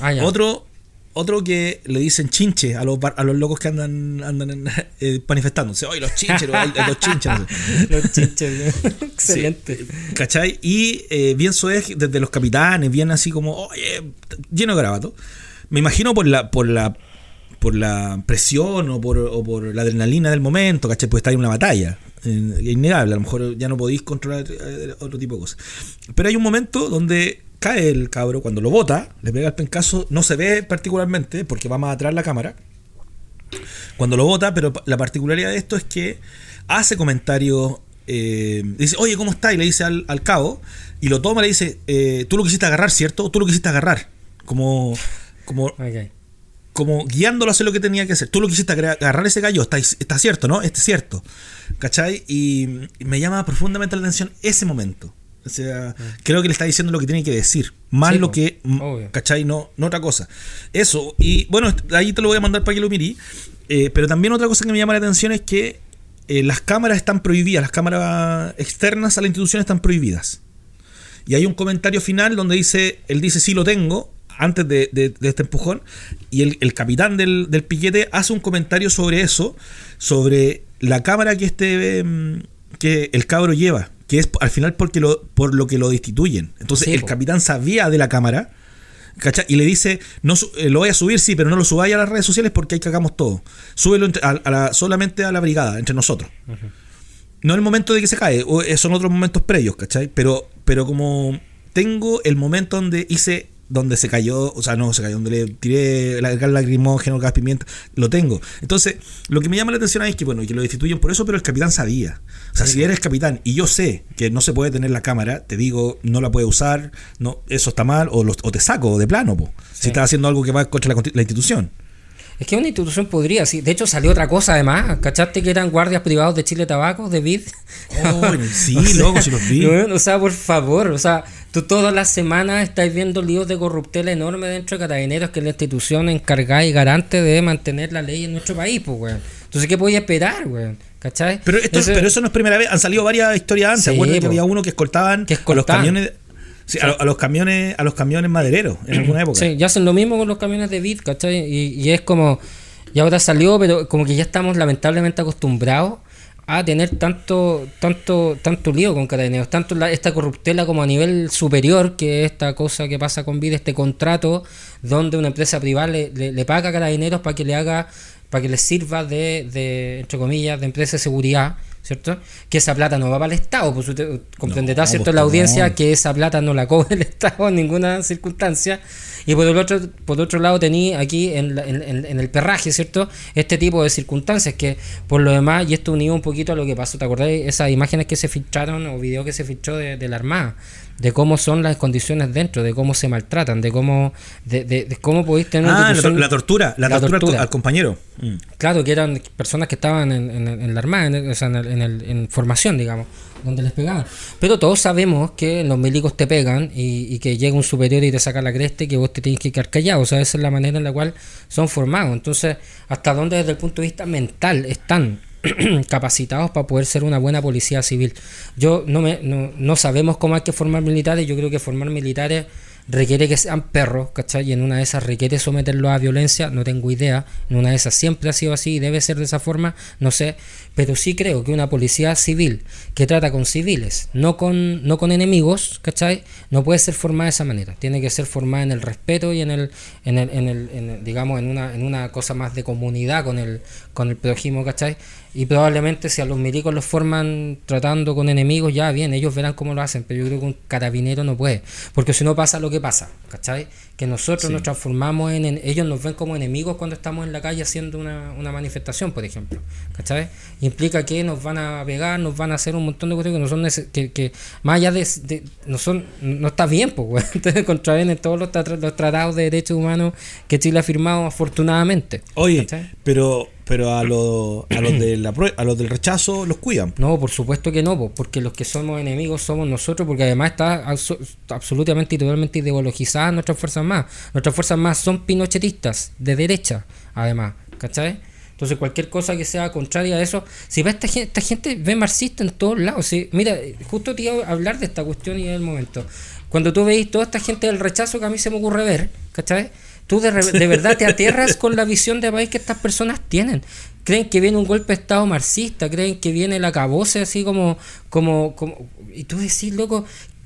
Ah. Otro, otro que le dicen chinche a los, a los locos que andan, andan <laughs> eh, manifestándose, oye, los chincheros, hay- hay los <laughs> chinches, no sé. Los chinches. <laughs> Excelente. Sí, ¿Cachai? Y eh, bien soez desde los capitanes, bien así como, oye, lleno de garabato. Me imagino por la, por la, por la presión o por, o por la adrenalina del momento, ¿cachai? Pues estar en una batalla. eh, es innegable, a lo mejor ya no podéis controlar eh, otro tipo de cosas. Pero hay un momento donde cae el cabro, cuando lo bota, le pega el pencazo, no se ve particularmente porque va más atrás la cámara cuando lo vota, pero la particularidad de esto es que hace comentarios eh, dice, oye, ¿cómo está? Y le dice al, al cabo, y lo toma y le dice, eh, tú lo quisiste agarrar, ¿cierto? Tú lo quisiste agarrar. Como, como, como guiándolo a hacer lo que tenía que hacer. Tú lo quisiste agarrar ese gallo, está, está cierto, ¿no? Este es cierto. ¿Cachai? Y me llama profundamente la atención ese momento. O sea, creo que le está diciendo lo que tiene que decir. Más Sí, lo que. obvio. ¿Cachai? No, no otra cosa. Eso. Y bueno, ahí te lo voy a mandar para que lo mirí. Eh, pero también otra cosa que me llama la atención es que eh, las cámaras están prohibidas. Las cámaras externas a la institución están prohibidas. Y hay un comentario final donde dice, él dice sí lo tengo, antes de, de- de este empujón, y el, el capitán del, del piquete hace un comentario sobre eso, sobre la cámara que este mm, que el cabro lleva, que es al final porque lo, por lo que lo destituyen. Entonces Sí, el po. capitán sabía de la cámara. ¿cachai? Y le dice, no eh, lo voy a subir, sí, pero no lo subáis a las redes sociales porque ahí cagamos todo. Súbelo entre- a- a la- solamente a la brigada, entre nosotros. No el momento de que se cae, eh, son otros momentos previos, ¿cachai? Pero, pero como tengo el momento donde hice, donde se cayó, o sea, no se cayó, donde le tiré la- el gas lacrimógeno, gas pimienta, lo tengo. Entonces, lo que me llama la atención ahí es que, bueno, que lo destituyen por eso, pero el capitán sabía. O sea, si eres capitán y yo sé que no se puede tener la cámara, te digo, no la puede usar, no, eso está mal, o, lo- o te saco de plano, po, Sí. si estás haciendo algo que va contra la, la institución. Es que una institución podría, sí. De hecho, salió otra cosa además. ¿Cachaste que eran guardias privados de Chile Tabaco, de BID? Oh, <laughs> sí, loco, si los vi. O sea, por favor, o sea, tú todas las semanas estás viendo líos de corruptela enorme dentro de Carabineros, que es la institución encargada y garante de mantener la ley en nuestro país, pues, weón. Entonces, ¿qué podía esperar, weón? ¿Cachai? Pero, esto, Entonces, pero eso no es primera vez, han salido varias historias antes. Sí, que había uno que escoltaban, Que a los camiones. Sí, a, a los camiones, a los camiones madereros en alguna época. Sí, ya hacen lo mismo con los camiones de BID, ¿cachai? Y, es como, y ahora salió, pero como que ya estamos lamentablemente acostumbrados a tener tanto, tanto, tanto lío con carabineros, tanto la- esta corruptela como a nivel superior, que es esta cosa que pasa con BID, este contrato donde una empresa privada le, le- le paga a carabineros para que le haga, para que les sirva de, de, entre comillas, de empresa de seguridad. ¿Cierto? Que esa plata no va para el Estado, pues usted comprenderá, No, ¿cierto? pues, La no. audiencia que esa plata no la <laughs> cobra el Estado en ninguna circunstancia. Y por el otro, por otro lado tenía aquí en, la- en- en- el perraje, ¿cierto? Este tipo de circunstancias que por lo demás, y esto unido un poquito a lo que pasó, ¿te acordás? Esas imágenes que se filtraron o video que se filtró de, de la Armada, de cómo son las condiciones dentro, de cómo se maltratan, de cómo, de, de- de cómo podéis tener una Ah, la, tortura, la, La tortura, al co- tortura. Al, compañero. Mm. Claro, que eran personas que estaban en, en- en la Armada, en, o sea, en, el- en el- en formación, digamos, donde les pegaban. Pero todos sabemos que los milicos te pegan y, y que llega un superior y te saca la cresta y que vos te tienes que quedar callado. O sea, esa es la manera en la cual son formados. Entonces, ¿hasta dónde desde el punto de vista mental están <clears throat> capacitados para poder ser una buena policía civil? Yo no, me, no, no sabemos cómo hay que formar militares. Yo creo que formar militares requiere que sean perros, ¿cachai? Y en una de esas requiere someterlos a violencia, no tengo idea, en una de esas siempre ha sido así y debe ser de esa forma, no sé, pero sí creo que una policía civil que trata con civiles, no con, no con enemigos, ¿cachai? No puede ser formada de esa manera, tiene que ser formada en el respeto y en el, en el, en el, en digamos, en una, en una cosa más de comunidad con el, con el prójimo, ¿cachai? Y probablemente si a los milicos los forman tratando con enemigos, ya bien, ellos verán cómo lo hacen, pero yo creo que un carabinero no puede, porque si no pasa lo que pasa, ¿cachai? Que nosotros Sí. nos transformamos en, en- ellos nos ven como enemigos cuando estamos en la calle haciendo una, una manifestación, por ejemplo, ¿cachai? Implica que nos van a pegar, nos van a hacer un montón de cosas que no son que, que más allá de, de- no son, no está bien, pues. <laughs> Entonces contravienen todos los, tra- los tratados de derechos humanos que Chile ha firmado afortunadamente. Oye, ¿cachai? pero, pero a, los a, los de la, a los del rechazo los cuidan. No, por supuesto que no, po, porque los que somos enemigos somos nosotros, porque además está abso- absolutamente y totalmente ideologizada nuestras fuerzas más. Nuestras fuerzas más son pinochetistas, de derecha, además, ¿cachai? Entonces cualquier cosa que sea contraria a eso, si ve esta gente, esta gente ve marxista en todos lados. sí. Mira, justo te iba a hablar de esta cuestión y en el momento. Cuando tú veis toda esta gente del rechazo que a mí se me ocurre ver, ¿cachai? Tú de, de verdad te <laughs> aterras con la visión de país que estas personas tienen. Creen que viene un golpe de Estado marxista, creen que viene el acabose así como, como, como... Y tú decís, loco,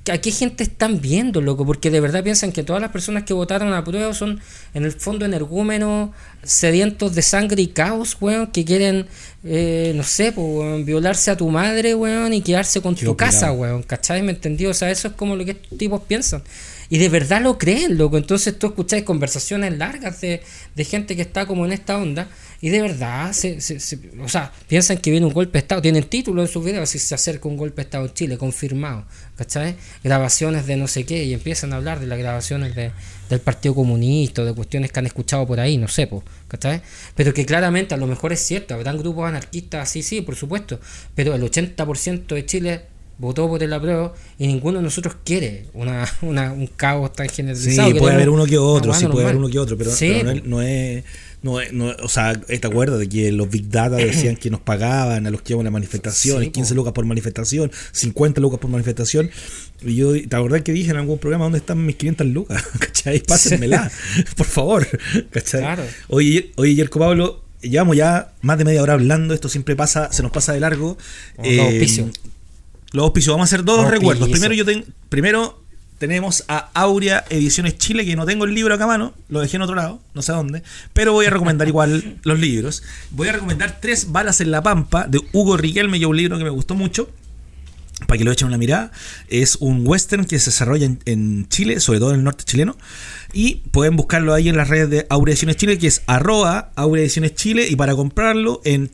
¿a qué gente están viendo, loco? Porque de verdad piensan que todas las personas que votaron a prueba son, en el fondo, energúmenos, sedientos de sangre y caos, weón, que quieren, eh, no sé, pues, weón, violarse a tu madre, weón, y quedarse con Qué tu casa, weón, ¿cachai? ¿Me entendió? O sea, eso es como lo que estos tipos piensan. Y de verdad lo creen, loco. Entonces tú escucháis conversaciones largas de, gente que está como en esta onda y de verdad, se, se- se- o sea, piensan que viene un golpe de Estado, tienen título en sus videos si se acerca un golpe de Estado en Chile, confirmado, ¿cachai? Grabaciones de no sé qué, y empiezan a hablar de las grabaciones de, del Partido Comunista, de cuestiones que han escuchado por ahí, no sé, po, ¿cachai? Pero que claramente a lo mejor es cierto, habrán grupos anarquistas, sí, sí, por supuesto, pero el 80% de Chile votó por el apruebo y ninguno de nosotros quiere una, <laughs> una, un caos tan Sí, generalizado. puede haber uno que otro, sí, puede haber uno que otro, pero, Sí, pero no, es, no es- no es- no es- o sea, ¿te acuerdas de que los Big Data decían que nos pagaban a los que íbamos a las manifestaciones, Sí, po. 15 lucas por manifestación, 50 lucas por manifestación? Y yo, ¿te acordás que dije en algún programa dónde están mis 500 lucas? <laughs> ¿Cachai? Pásenmela, <laughs> por favor. ¿Cachai? Claro. Oye, oye, Yerko Pablo, llevamos ya más de media hora hablando, esto siempre pasa, se nos pasa de largo. Auspicios. Los auspicios, vamos a hacer dos Auspicio. recuerdos. Primero yo primero tenemos a Aurea Ediciones Chile, que no tengo el libro acá a mano, lo dejé en otro lado, no sé dónde, pero voy a recomendar igual <laughs> los libros. Voy a recomendar Tres balas en la pampa de Hugo Riquelme, que es un libro que me gustó mucho. Para que lo echen una mirada, es un western que se desarrolla en, en Chile, sobre todo en el norte chileno. Y pueden buscarlo ahí en las redes de Aurea Ediciones Chile, que es arroba Aurea Ediciones Chile. Y para comprarlo en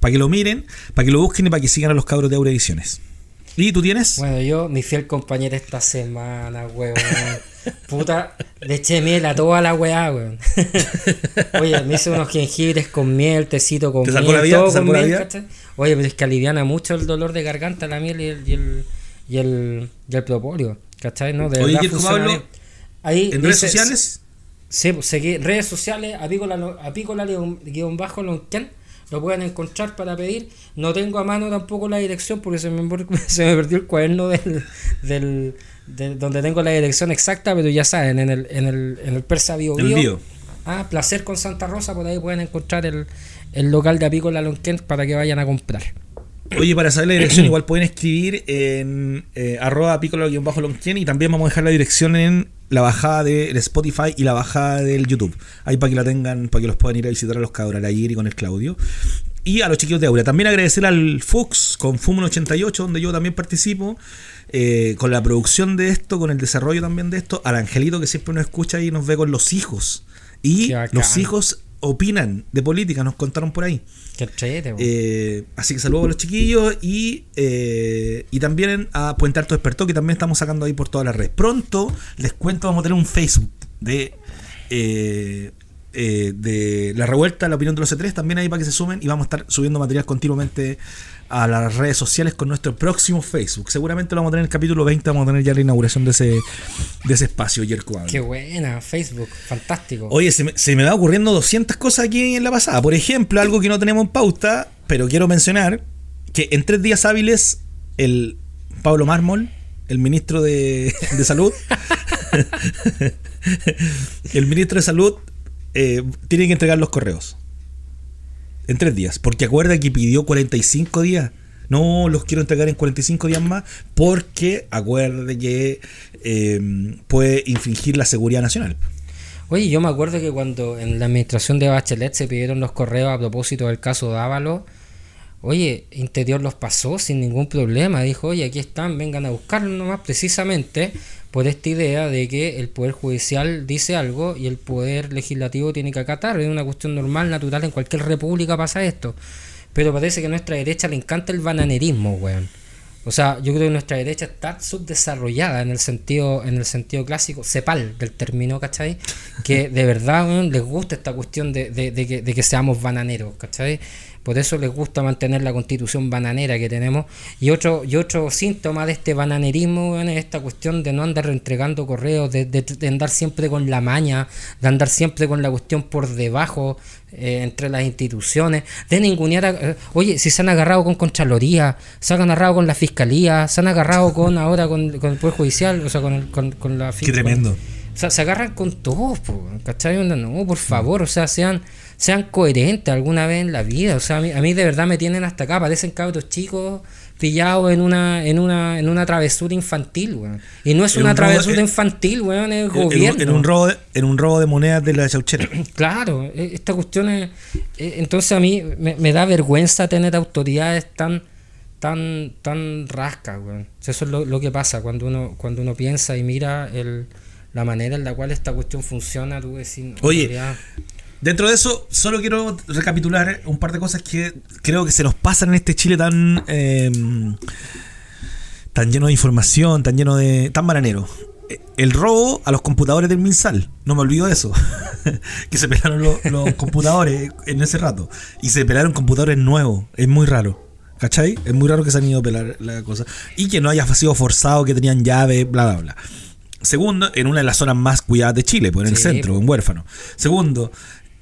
para que lo miren, para que lo busquen y para que sigan a los cabros de Aurea Ediciones. ¿Y tú tienes? Bueno, yo, mi fiel compañera esta semana, weón. <laughs> Puta, le eché miel a toda la weá, weón. <laughs> Oye, me hice unos jengibres con miel, tecito con ¿Te miel, la vida? todo ¿Te con la miel. Oye, pero es que aliviana mucho el dolor de garganta la miel y el, y el, y el, y el propóleo, ¿cachai? ¿No? De Oye, Pablo. Ahí ¿En redes sociales? Sí, pues, seguí redes sociales, apícola, apícola guión- guion bajo lonquén, lo pueden encontrar para pedir. No tengo a mano tampoco la dirección porque se me, <laughs> se me perdió el cuaderno del, del, del- donde tengo la dirección exacta, pero ya saben, en el, en el, en el Persa Bio. Bio. Ah, Placer con Santa Rosa, por ahí pueden encontrar el, el local de Apícola Lonquén para que vayan a comprar. Oye, para saber la dirección, <clears throat> igual pueden escribir en eh, arroba bajo y también vamos a dejar la dirección en la bajada del Spotify y la bajada del YouTube. Ahí para que la tengan, para que los puedan ir a visitar a los cabros, a Yiri con el Claudio. Y a los chiquillos de Aurea. También agradecer al Fux con Fumo 88, donde yo también participo, eh, con la producción de esto, con el desarrollo también de esto, al Angelito que siempre nos escucha y nos ve con los hijos. Y los hijos opinan de política, nos contaron por ahí. Qué weón. Eh, así que saludos a los chiquillos y, eh, y también a Puente Alto Despertó, que también estamos sacando ahí por todas las redes. Pronto, les cuento, vamos a tener un Facebook de, eh, eh, de La Revuelta, la opinión de los C3, también ahí para que se sumen y vamos a estar subiendo material continuamente a las redes sociales con nuestro próximo Facebook. Seguramente lo vamos a tener en el capítulo 20, vamos a tener ya la inauguración de ese, de ese espacio, Yerko. Qué buena, Facebook, fantástico. Oye, se me, se me va ocurriendo 200 cosas aquí en la pasada. Por ejemplo, algo que no tenemos en pauta, pero quiero mencionar que en tres días hábiles el Pablo Mármol, el ministro de, de Salud, <laughs> el ministro de Salud eh, tiene que entregar los correos. En tres días. Porque acuerda que pidió 45 días. No los quiero entregar en 45 días más porque acuerde que eh, puede infringir la seguridad nacional. Oye, yo me acuerdo que cuando en la administración de Bachelet se pidieron los correos a propósito del caso Dávalo, oye, Interior los pasó sin ningún problema. Dijo, oye, aquí están, vengan a buscarlos nomás, precisamente por esta idea de que el Poder Judicial dice algo y el Poder Legislativo tiene que acatar. Es una cuestión normal, natural, en cualquier república pasa esto. Pero parece que a nuestra derecha le encanta el bananerismo, weón. O sea, yo creo que nuestra derecha está subdesarrollada en el sentido, en el sentido clásico, cepal del término, ¿cachai? Que de verdad weón, les gusta esta cuestión de, de- que, de que seamos bananeros, ¿cachai? Por eso les gusta mantener la constitución bananera que tenemos. Y otro, y otro síntoma de este bananerismo es esta cuestión de no andar reentregando correos, de, de- de andar siempre con la maña, de andar siempre con la cuestión por debajo eh, entre las instituciones, de ningunear. a- eh, oye, si se han agarrado con Contraloría, se han agarrado con la Fiscalía, se han agarrado con ahora con, con el Poder Judicial, o sea, con, el- con, con la Qué tremendo. o sea, se agarran con todos, ¿cachai? No, por favor, o sea, sean, sean coherentes alguna vez en la vida. O sea, a mí, a mí de verdad me tienen hasta acá, parecen cabros chicos pillados en una, en una, en una travesura infantil, weón. Y no es En una un travesura en- infantil, weón, es En- en, gobierno. en un robo de, en un robo de monedas de la chauchera. <clears throat> Claro, e- esta cuestión es... e- Entonces a mí me, me da vergüenza tener autoridades tan tan tan rascas, weón. Eso es lo, lo que pasa cuando uno cuando uno piensa y mira el, la manera en la cual esta cuestión funciona, tú decís... Oye, dentro de eso, solo quiero recapitular un par de cosas que creo que se nos pasan en este Chile tan... Em, tan lleno de información, tan lleno de... tan maranero. El robo a los computadores del Minsal, no me olvido de eso. <laughs> que se pelaron los, los computadores en ese rato. Y se pelaron computadores nuevos, es muy raro. ¿Cachai? Es muy raro que se han ido a pelar la cosa. Y que no haya sido forzado, que tenían llave, bla, bla, bla. Segundo, en una de las zonas más cuidadas de Chile, pues en el centro, en huérfano. Segundo,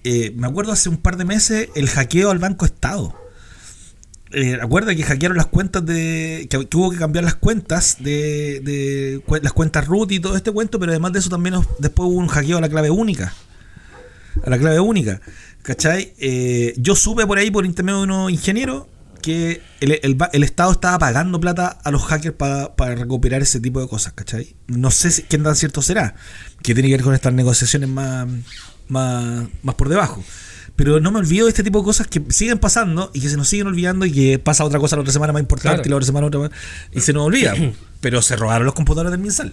eh, me acuerdo hace un par de meses el hackeo al Banco Estado. Eh, Acuerda que hackearon las cuentas de. que, hubo que cambiar las cuentas de, de, las cuentas root y todo este cuento, pero además de eso también después hubo un hackeo a la clave única. A la clave única. ¿Cachai? Eh, yo supe por ahí por intermedio de unos ingenieros que el, Estado estaba pagando plata a los hackers para recuperar ese tipo de cosas, ¿cachai? No sé si, qué tan cierto será, que tiene que ver con estas negociaciones más, más, más por debajo. Pero no me olvido de este tipo de cosas que siguen pasando y que se nos siguen olvidando y que pasa otra cosa la otra semana más importante y la otra semana otra más. Y se nos olvida. <clears throat> Pero se robaron los computadores del Minsal.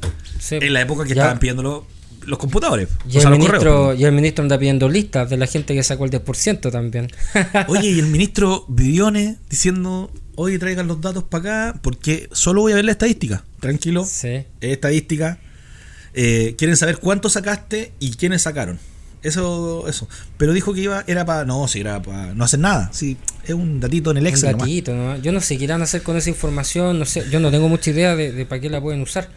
En la época que estaban pidiéndolo los computadores. Y, el ministro, y el ministro anda pidiendo listas de la gente que sacó el 10% también. <laughs> Oye, y el ministro Vivione diciendo, oye, traigan los datos para acá, porque solo voy a ver la estadística. Tranquilo. Sí. Estadística. Eh, quieren saber cuánto sacaste y quiénes sacaron. Eso, eso. Pero dijo que iba, era para. No, si era para no hacer nada. Sí, es un datito en el Excel. Un datito, Yo no sé qué irán a hacer con esa información. No sé, yo no tengo mucha idea de, de para qué la pueden usar.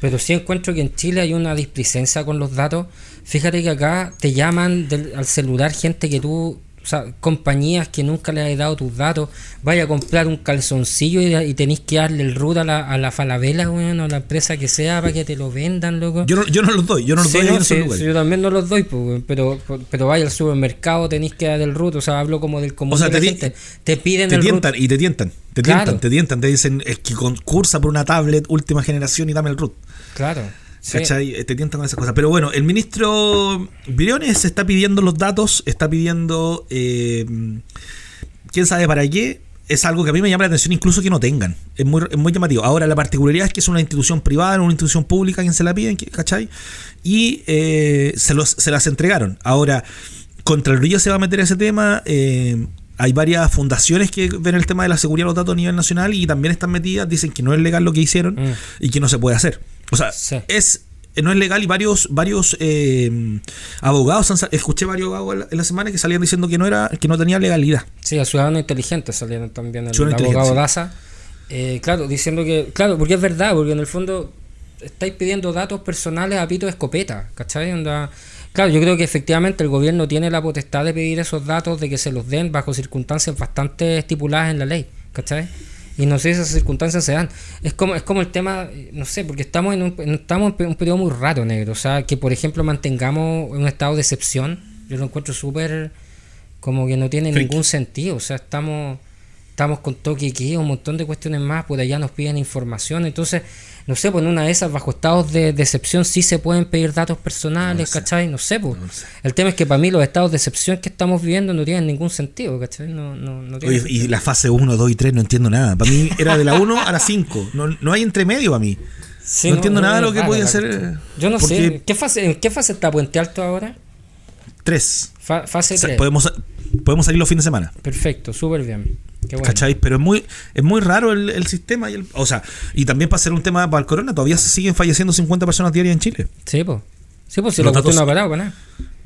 Pero sí encuentro que en Chile hay una displicencia con los datos. Fíjate que acá te llaman al celular gente que tú, o sea, compañías que nunca le has dado tus datos. Vaya a comprar un calzoncillo y, tenéis que darle el root a la, a la falabela, bueno, o a la empresa que sea para que te lo vendan, loco. Yo no, yo no los doy, yo no los doy Yo también no los doy, pues, pero, pero vaya al supermercado, tenéis que dar el root, o sea, hablo como del común o sea, te, gente. Te piden te el tientan, Y te tientan, te tientan, te tientan, te dicen, es que concursa por una tablet última generación y dame el root. Claro. ¿Cachai? Te tientan con esas cosas. Pero bueno, el ministro Briones está pidiendo los datos, está pidiendo. Eh, ¿Quién sabe para qué? Es algo que a mí me llama la atención, incluso que no tengan. Es muy, muy llamativo. Ahora, la particularidad es que es una institución privada, no una institución pública quien se la piden, ¿cachai? Y eh, se, los, se las entregaron. Ahora, contra el río se va a meter ese tema. Eh, hay varias fundaciones que ven el tema de la seguridad de los datos a nivel nacional y también están metidas, dicen que no es legal lo que hicieron mm. y que no se puede hacer. O sea, es no es legal y varios varios eh, abogados escuché varios abogados en la semana que salían diciendo que no era que no tenía legalidad sí a ciudadanos inteligentes salieron también el, abogado Daza eh, claro diciendo que claro porque es verdad porque en el fondo estáis pidiendo datos personales a pito de escopeta ¿cachai? Claro, yo creo que efectivamente el gobierno tiene la potestad de pedir esos datos, de que se los den bajo circunstancias bastante estipuladas en la ley, ¿cachai? Y no sé si esas circunstancias se dan. Es como, es como el tema, no sé, porque estamos en un, estamos en un periodo muy raro, negro. O sea, que por ejemplo mantengamos un estado de excepción, yo lo encuentro súper, como que no tiene ningún sentido. O sea, estamos estamos con toque aquí, un montón de cuestiones más, por allá nos piden información, entonces, no sé, pues en una de esas, bajo estados de excepción, sí se pueden pedir datos personales, no ¿cachai? No sé, pues. El tema es que para mí los estados de excepción que estamos viviendo no tienen ningún sentido, ¿cachai? No, no, no y la fase 1, 2 y 3 no entiendo nada. Para mí era de la 1 a la 5, no, no hay entremedio para mí. no, entiendo nada de lo que puede ser. Yo no sé, ¿qué fase, ¿en qué fase está Puente Alto ahora? 3. fase 3. podemos, podemos salir los fines de semana. Perfecto, súper bien. ¿Cachai? Pero es muy, es muy raro el, sistema. Y el, o sea, y también para ser un tema para el corona, todavía se siguen falleciendo 50 personas diarias en Chile. Sí, pues. Sí, pues si lo datos, no ha parado para nada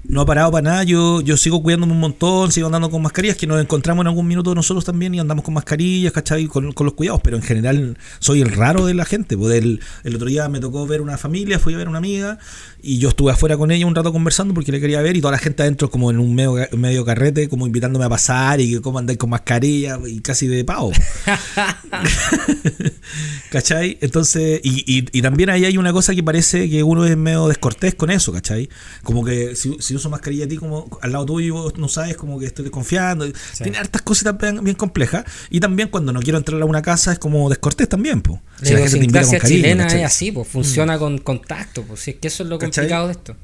no ha parado para nada. Yo, yo sigo cuidándome un montón, sigo andando con mascarillas, que nos encontramos en algún minuto nosotros también y andamos con mascarillas, ¿cachai? Con, con los cuidados, pero en general soy el raro de la gente. Pues el, el, otro día me tocó ver una familia, fui a ver una amiga y yo estuve afuera con ella un rato conversando porque le quería ver y toda la gente adentro como en un medio, medio carrete, como invitándome a pasar y que cómo andáis con mascarilla y casi de pavo. <laughs> <laughs> ¿Cachai? Entonces, y, y, y, también ahí hay una cosa que parece que uno es medio descortés con eso, ¿cachai? Como que si, si uso mascarilla a ti como al lado tuyo no sabes como que estoy desconfiando. Tiene hartas cositas bien, complejas. Y también cuando no quiero entrar a una casa es como descortés también, pues. Si la, gente te chilena es así, pues funciona mm. con contacto, pues si es que eso es lo complicado de esto.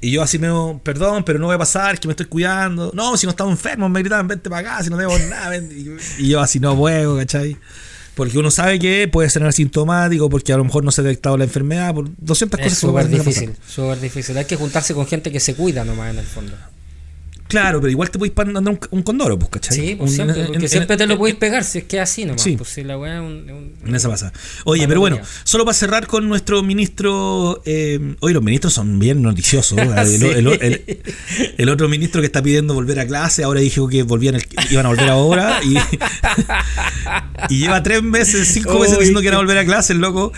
Y yo así me perdón, pero no voy a pasar, que me estoy cuidando. No, si no estamos enfermos, me gritaban, vente para acá, si no tenemos nada. Y yo así no puedo, ¿cachai? Porque uno sabe que puede ser asintomático, porque a lo mejor no se ha detectado la enfermedad, por 200 Es cosas súper difícil, súper difícil. Hay que juntarse con gente que se cuida nomás en el fondo. Claro, pero igual te podéis mandar un, un condoro, pues, ¿cachai? Sí, pues Un- siempre, en- porque en- siempre te lo podéis pegar si es que es así nomás. Sí. Pues si la weá es un, En esa pasa. Oye, pero bueno, solo para cerrar con nuestro ministro. Eh, hoy los ministros son bien noticiosos. <laughs> El, Sí. el- el- el otro ministro que está pidiendo volver a clase, ahora dijo que volvían el- iban a volver ahora. Y, <laughs> y lleva tres meses, cinco meses diciendo que iban a volver a clase, el loco.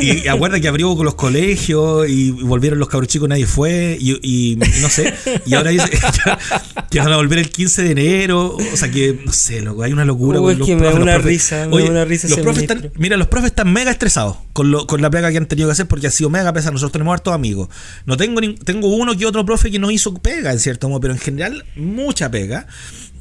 Y, y acuerda que abrió con los colegios y volvieron los cabros chicos, nadie fue. Y, y no sé. Y ahora dice <laughs> que van a volver el 15 de enero. O sea que, no sé, loco, hay una locura. Uy, con los que me da una profes. risa, me Oye, da una risa los profes están. Mira, los profes están mega estresados con, lo, con la pega que han tenido que hacer porque ha sido mega pesada. Nosotros tenemos hartos amigos. No tengo ni- tengo uno que otro profe que no hizo pega, en cierto modo, pero en general mucha pega.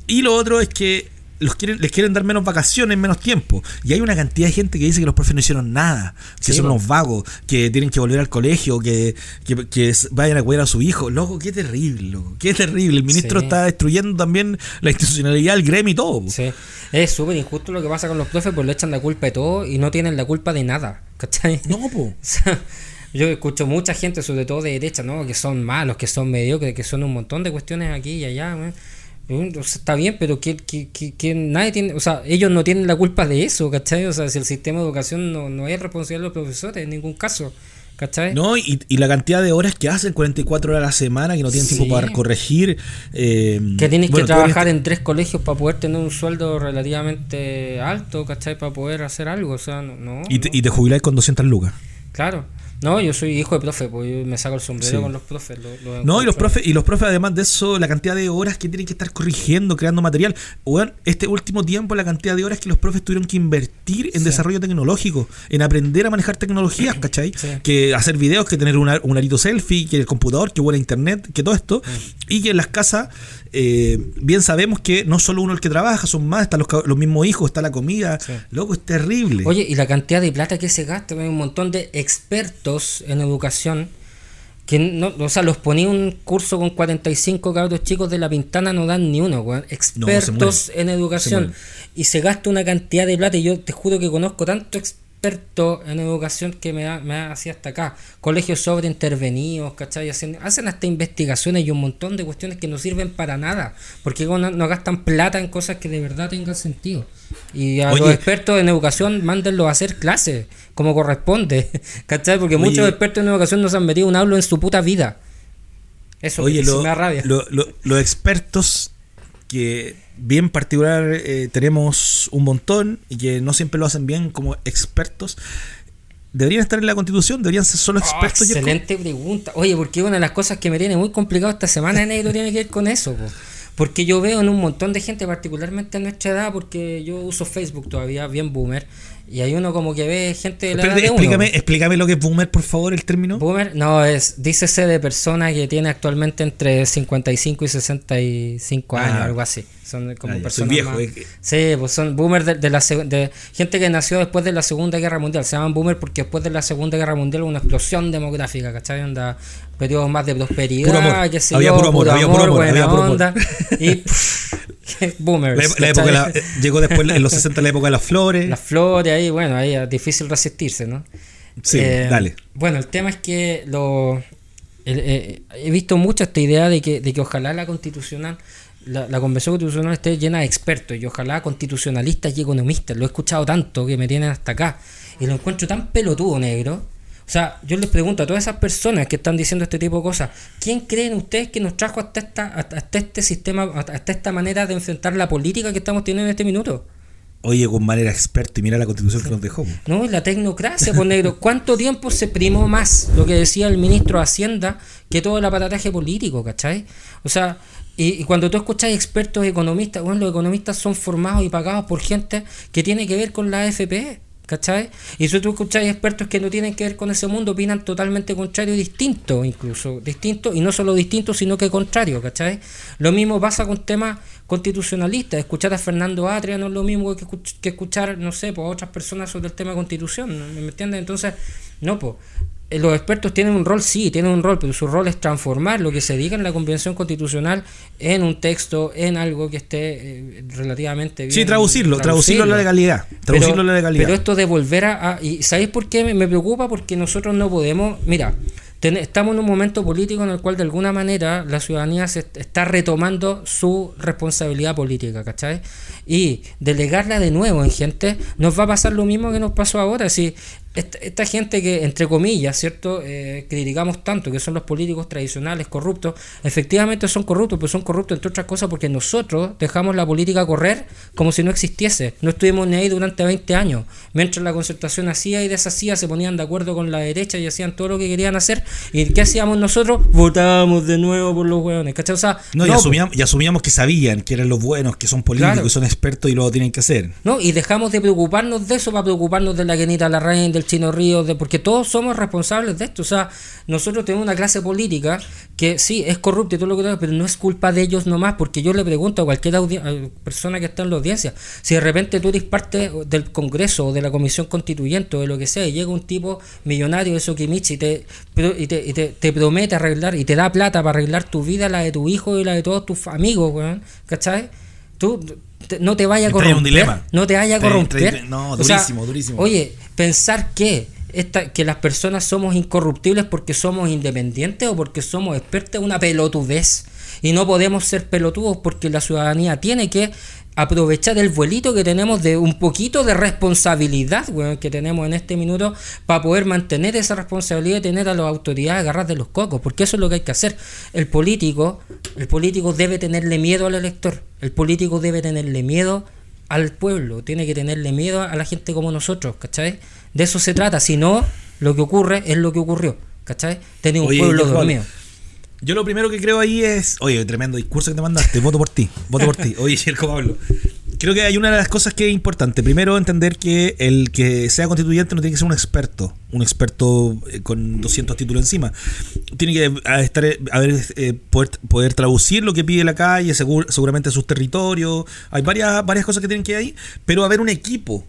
Y lo otro es que los quieren, les quieren dar menos vacaciones, menos tiempo. Y hay una cantidad de gente que dice que los profes no hicieron nada, que Sí, son unos vagos, que tienen que volver al colegio, que, que, que vayan a cuidar a su hijo. Loco, qué terrible, loco. Qué terrible. El ministro Sí. está destruyendo también la institucionalidad, el gremio y todo. Sí. Es súper injusto lo que pasa con los profes, pues le echan la culpa de todo y no tienen la culpa de nada. ¿Cachai? No, po. <laughs> Yo escucho mucha gente, sobre todo de derecha, ¿no? Que son malos, que son mediocres, que son un montón de cuestiones aquí y allá, weón. Sea, está bien, pero que, que, que, que nadie tiene, o sea, ellos no tienen la culpa de eso, ¿cachai? O sea, si el sistema de educación no, no es responsabilidad de los profesores en ningún caso, ¿cachai? No, y, y la cantidad de horas que hacen, 44 horas a la semana, que no tienen Sí. tiempo para corregir. eh, Que tienes bueno, que trabajar en tres colegios para poder tener un sueldo relativamente alto, ¿cachai? Para poder hacer algo, o sea, no. no, Y te, no. y te jubiláis con 200 lucas. Claro. No, yo soy hijo de profe, pues yo me saco el sombrero Sí. con los profes. lo- lo No, y los profes, y los profes, además de eso, la cantidad de horas que tienen que estar corrigiendo, creando material. Weón, este último tiempo, la cantidad de horas que los profes tuvieron que invertir en Sí. desarrollo tecnológico, en aprender a manejar tecnologías, ¿cachai? Sí. Que hacer videos, que tener una- un arito selfie, que el computador, que buena internet, que todo esto. Y que en las casas, eh, bien sabemos que no solo uno el que trabaja, son más, están los, los mismos hijos, está la comida. Loco, es terrible. Oye, y la cantidad de plata que se gasta, hay un montón de expertos en educación que no, o sea, los ponía un curso con 45 cabros chicos de la pintana, no dan ni uno, weón. Expertos en educación. y se gasta una cantidad de plata, y yo te juro que conozco tanto experto en educación que me da, me da así hasta acá. Colegios sobre intervenidos, ¿cachai? Hacen, hacen hasta investigaciones y un montón de cuestiones que no sirven para nada, porque no, no gastan plata en cosas que de verdad tengan sentido. Y a Oye. los expertos en educación, mándenlos a hacer clases, como corresponde, <laughs> ¿cachai? Porque Oye. muchos expertos en educación no se han metido un hablo en su puta vida. Eso Oye, lo- me da rabia. lo- lo- los expertos que bien particular eh, tenemos un montón y que no siempre lo hacen bien como expertos, deberían estar en la constitución, deberían ser solo Oh, expertos. Jerko? excelente pregunta. Oye, porque una de las cosas que me tiene muy complicado esta semana, negro, tiene que ver con eso. po. Porque yo veo en un montón de gente, particularmente a nuestra edad, porque yo uso Facebook todavía, bien boomer, y hay uno como que ve gente de la Espérate, edad de uno. explícame, explícame lo que es boomer, por favor, el término. Boomer, no, es, dícese de persona que tiene actualmente entre 55 y 65 años, Ah. algo así. Son como Ah, personas viejo, más- eh. Sí, pues son boomers de, de la de gente que nació después de la Segunda Guerra Mundial. Se llaman boomer porque después de la Segunda Guerra Mundial hubo una explosión demográfica, ¿cachai? Onda, periodos más de prosperidad, Puro amor. qué sé Había yo, puro amor, había puro amor, buena había puro amor. onda. Y pff, <laughs> <laughs> boomers. La, la época, la- eh, llegó después en los 60 la época de las flores. Las flores ahí, bueno, ahí es difícil resistirse, ¿no? Sí, Eh, dale. Bueno, el tema es que lo el- eh, he visto mucho esta idea de que, de que ojalá la constitucional, la, la convención constitucional esté llena de expertos y ojalá constitucionalistas y economistas. Lo he escuchado tanto que me tienen hasta acá. Y lo encuentro tan pelotudo, negro. O sea, yo les pregunto a todas esas personas que están diciendo este tipo de cosas, ¿quién creen ustedes que nos trajo hasta esta, hasta este sistema, hasta esta manera de enfrentar la política que estamos teniendo en este minuto? Oye, con manera experta y mira la constitución que nos dejó. No, la tecnocracia, pues negro. ¿Cuánto tiempo se primó más lo que decía el ministro de Hacienda que todo el aparataje político, ¿cachai? O sea, y, y cuando tú escuchas expertos economistas, bueno, los economistas son formados y pagados por gente que tiene que ver con la AFP, ¿cachai? Y si tú escuchas expertos que no tienen que ver con ese mundo, opinan totalmente contrario, distinto incluso, distinto, y no solo distinto, sino que contrario, ¿cachai? Lo mismo pasa con temas constitucionalistas. Escuchar a Fernando Atria no es lo mismo que, que escuchar, no sé, pues, otras personas sobre el tema de constitución. ¿me entiendes? Entonces, no, pues. Eh, los expertos tienen un rol, sí, tienen un rol, pero su rol es transformar lo que se diga en la Convención Constitucional en un texto, en algo que esté eh, relativamente bien. Sí, traducirlo, traducirlo, a la legalidad. Traducirlo pero, a la legalidad. Pero esto de volver a. ¿Y sabéis por qué me, me preocupa? Porque nosotros no podemos. Mira, estamos en un momento político en el cual de alguna manera la ciudadanía se está retomando su responsabilidad política, ¿cachai? Y delegarla de nuevo en gente nos va a pasar lo mismo que nos pasó ahora. Si esta, gente que, entre comillas, ¿cierto? Eh, criticamos tanto, que son los políticos tradicionales corruptos, efectivamente son corruptos, pero son corruptos entre otras cosas porque nosotros dejamos la política correr como si no existiese. No estuvimos ni ahí durante 20 años. Mientras la concertación hacía y deshacía, se ponían de acuerdo con la derecha y hacían todo lo que querían hacer. ¿Y qué hacíamos nosotros? Votábamos de nuevo por los hueones, ¿cachai? O sea, no, y, asumíamos, y, asumíamos, que sabían que eran los buenos, que son políticos, que son expertos y lo tienen que hacer. No, y dejamos de preocuparnos de eso para preocuparnos de la Guenita la reina del Chino Río, de, porque todos somos responsables de esto. O sea, nosotros tenemos una clase política que sí, es corrupta y todo lo que pero no es culpa de ellos nomás, porque yo le pregunto a cualquier persona que está en la audiencia, si de repente tú eres parte del Congreso o de la Comisión Constituyente o de lo que sea, y llega un tipo millonario de Sokimichi y te, y te, te, promete arreglar y te da plata para arreglar tu vida, la de tu hijo y la de todos tus amigos, ¿cachai? Tú no te vaya a corromper. No te vaya a corromper. no, durísimo, durísimo. Oye, pensar que esta, que las personas somos incorruptibles porque somos independientes o porque somos expertos es una pelotudez. Y no podemos ser pelotudos porque la ciudadanía tiene que aprovechar el vuelito que tenemos de un poquito de responsabilidad que tenemos en este minuto para poder mantener esa responsabilidad y tener a las autoridades agarradas de los cocos, porque eso es lo que hay que hacer. El político, el político debe tenerle miedo al elector, el político debe tenerle miedo al pueblo, tiene que tenerle miedo a la gente como nosotros, ¿cachai? De eso se trata, si no, lo que ocurre es lo que ocurrió, ¿cachai? Tener un pueblo dormido. Yo lo primero que creo ahí es. Oye, tremendo discurso que te mandaste. Voto por ti. Voto por ti. <laughs> Oye, Circo Pablo. Creo que hay una de las cosas que es importante. Primero, entender que el que sea constituyente no tiene que ser un experto. Un experto eh, con 200 títulos encima. Tiene que eh, estar, eh, a ver, poder, traducir lo que pide la calle, seguramente sus territorios. Hay varias, varias cosas que tienen que ir ahí. Pero haber un equipo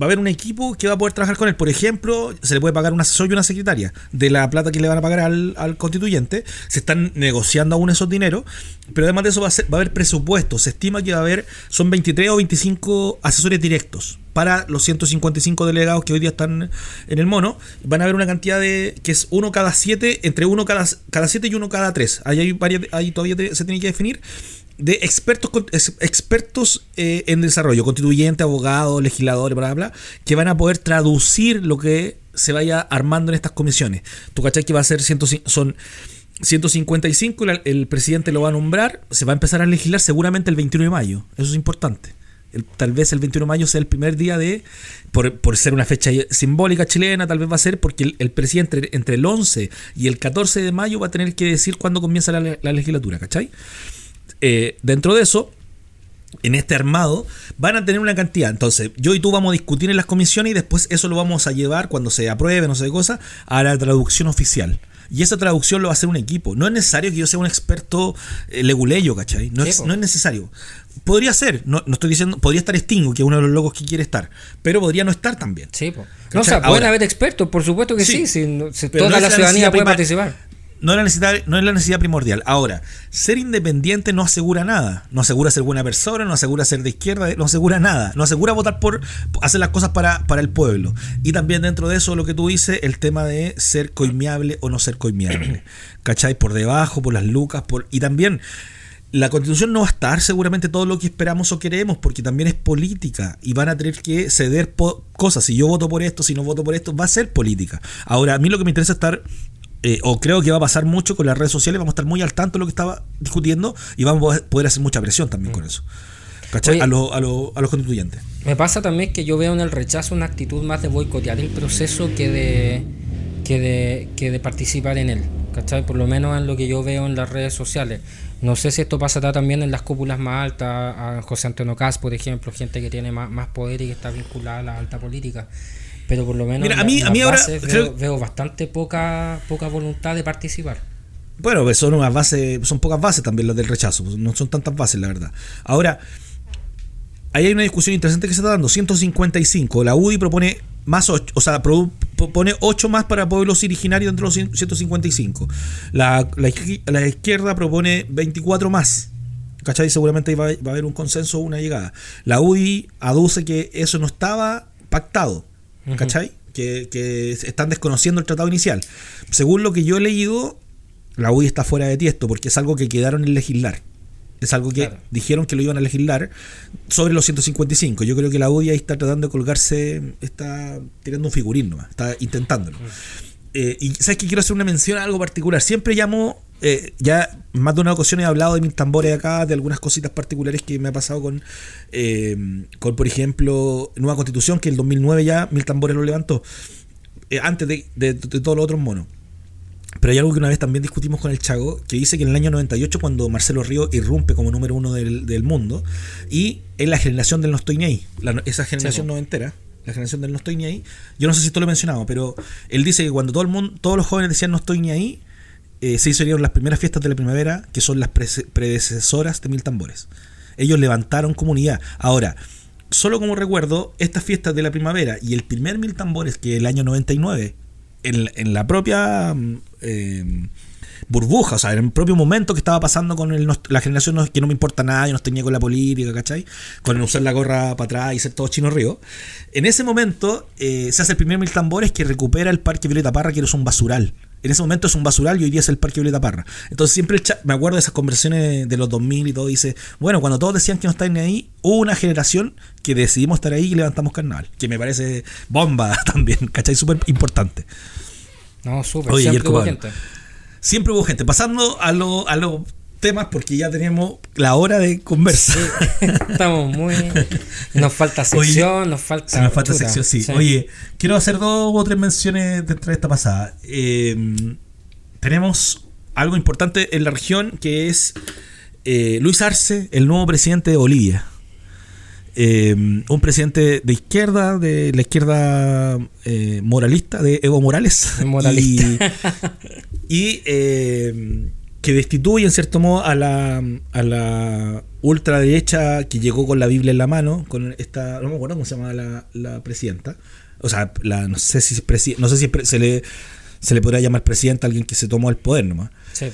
va a haber un equipo que va a poder trabajar con él. Por ejemplo, se le puede pagar un asesor y una secretaria de la plata que le van a pagar al, constituyente. Se están negociando aún esos dineros, pero además de eso va a, va a haber presupuesto. Se estima que va a haber, son 23 o 25 asesores directos para los 155 delegados que hoy día están en el mono. Van a haber una cantidad de que es uno cada siete, entre uno cada, cada siete y uno cada tres. Ahí hay varias, ahí todavía se tiene que definir de expertos expertos eh, en desarrollo, constituyentes, abogados, legisladores, bla, bla, que van a poder traducir lo que se vaya armando en estas comisiones. Tú cachai que va a ser son 155, el, presidente lo va a nombrar, se va a empezar a legislar seguramente el 21 de mayo. Eso es importante. tal vez el 21 de mayo sea el primer día de, por, ser una fecha simbólica chilena, tal vez va a ser porque el, presidente entre, el 11 y el 14 de mayo va a tener que decir cuándo comienza la, la legislatura, ¿cachai? Eh, dentro de eso, en este armado, van a tener una cantidad. Entonces, yo y tú vamos a discutir en las comisiones y después eso lo vamos a llevar cuando se apruebe, no sé qué cosa, a la traducción oficial. Y esa traducción lo va a hacer un equipo. No es necesario que yo sea un experto eh, leguleyo, ¿cachai? No, es, no es necesario. Podría ser, no, estoy diciendo, podría estar Stingo, que es uno de los locos que quiere estar, pero podría no estar también. Sí, No, o sea, pueden haber expertos, por supuesto que sí, si, toda la ciudadanía puede participar no es, la necesidad, no es la necesidad primordial. Ahora, ser independiente no asegura nada. No asegura ser buena persona, no asegura ser de izquierda, no asegura nada. No asegura votar por hacer las cosas para, para el pueblo. Y también dentro de eso, lo que tú dices, el tema de ser coimiable o no ser coimiable. <clears throat> ¿Cachai? Por debajo, por las lucas, por. Y también. La constitución no va a estar seguramente todo lo que esperamos o queremos, porque también es política y van a tener que ceder cosas. Si yo voto por esto, si no voto por esto, va a ser política. Ahora, a mí lo que me interesa es estar eh, o creo que va a pasar mucho con las redes sociales, vamos a estar muy al tanto de lo que estaba discutiendo y vamos a poder hacer mucha presión también con mm. eso. ¿Cachai? a, a, los constituyentes. Me pasa también que yo veo en el rechazo una actitud más de boicotear el proceso que de, que de, que de participar en él. ¿Cachai? Por lo menos en lo que yo veo en las redes sociales. No sé si esto pasará también en las cúpulas más altas, a José Antonio Cas, por ejemplo, gente que tiene más, más poder y que está vinculada a la alta política pero por lo menos a mí, a mí ahora veo, bastante poca poca voluntad de participar. Bueno, pues son unas bases, son pocas bases también las del rechazo, no son tantas bases, la verdad. Ahora, ahí hay una discusión interesante que se está dando. 155, la UDI propone más 8, o sea, pone 8 más para pueblos originarios entre los 155. La, la, izquierda propone 24 más. ¿Cachai? Seguramente va, va, a haber un consenso o una llegada. La UDI aduce que eso no estaba pactado. ¿Cachai? que, que, están desconociendo el tratado inicial. Según lo que yo he leído, la UDI está fuera de tiesto porque es algo que quedaron en legislar. Es algo que dijeron que lo iban a legislar sobre los 155. Yo creo que la UDI ahí está tratando de colgarse, está tirando un figurín nomás, está intentándolo. Eh, y sabes que quiero hacer una mención a algo particular. Siempre llamo, eh, ya más de una ocasión he hablado de mis tambores acá, de algunas cositas particulares que me ha pasado con, eh, con por ejemplo, Nueva Constitución, que el 2009 ya Mil Tambores lo levantó, antes de, de todos los otros monos. Pero hay algo que una vez también discutimos con el Chago, que dice que en el año 98, cuando Marcelo Río irrumpe como número uno del, mundo, y en la generación del No Estoy Ni Ahí, esa generación noventera, la generación del No Estoy Ni Ahí, yo no sé si esto lo he mencionado, pero él dice que cuando todo el mundo, todos los jóvenes decían No Estoy Ni Ahí, eh, se hicieron las primeras fiestas de la primavera, que son las predecesoras de Mil Tambores. Ellos levantaron comunidad. Ahora, solo como recuerdo, estas fiestas de la primavera y el primer Mil Tambores, que el año 99, en, en la propia mm, eh, burbuja, o sea, en el propio momento que estaba pasando con la generación que no me importa nada, yo no tenía con la política, ¿cachai? Con el usar la gorra para atrás y ser todo chino río. En ese momento eh, se hace el primer mil tambores que recupera el Parque Violeta Parra, que era un basural. En ese momento es un basural y hoy día es el Parque Violeta Parra. Entonces siempre me acuerdo de esas conversaciones de los 2000 y todo. Dice, bueno, cuando todos decían que no estaban ahí, hubo una generación que decidimos estar ahí y levantamos carnaval. Que me parece bomba <laughs> también, ¿cachai? Súper importante. No, súper. Siempre hubo gente. Siempre hubo gente. Pasando a los a temas, porque ya tenemos la hora de conversar. estamos muy. Nos falta sección, nos falta. nos falta sección, sí. Oye, quiero hacer dos o tres menciones dentro de esta pasada. Eh, tenemos algo importante en la región que es eh, Luis Arce, el nuevo presidente de Bolivia. Eh, un presidente de izquierda, de la izquierda eh, moralista, de Evo Morales. Moralista. Y, eh, que destituye en cierto modo a la, a la ultraderecha que llegó con la Biblia en la mano, con esta, no me acuerdo cómo se llama la, presidenta. O sea, la, no sé si, no sé si se, le, se le podría llamar presidenta a alguien que se tomó el poder nomás. Sí,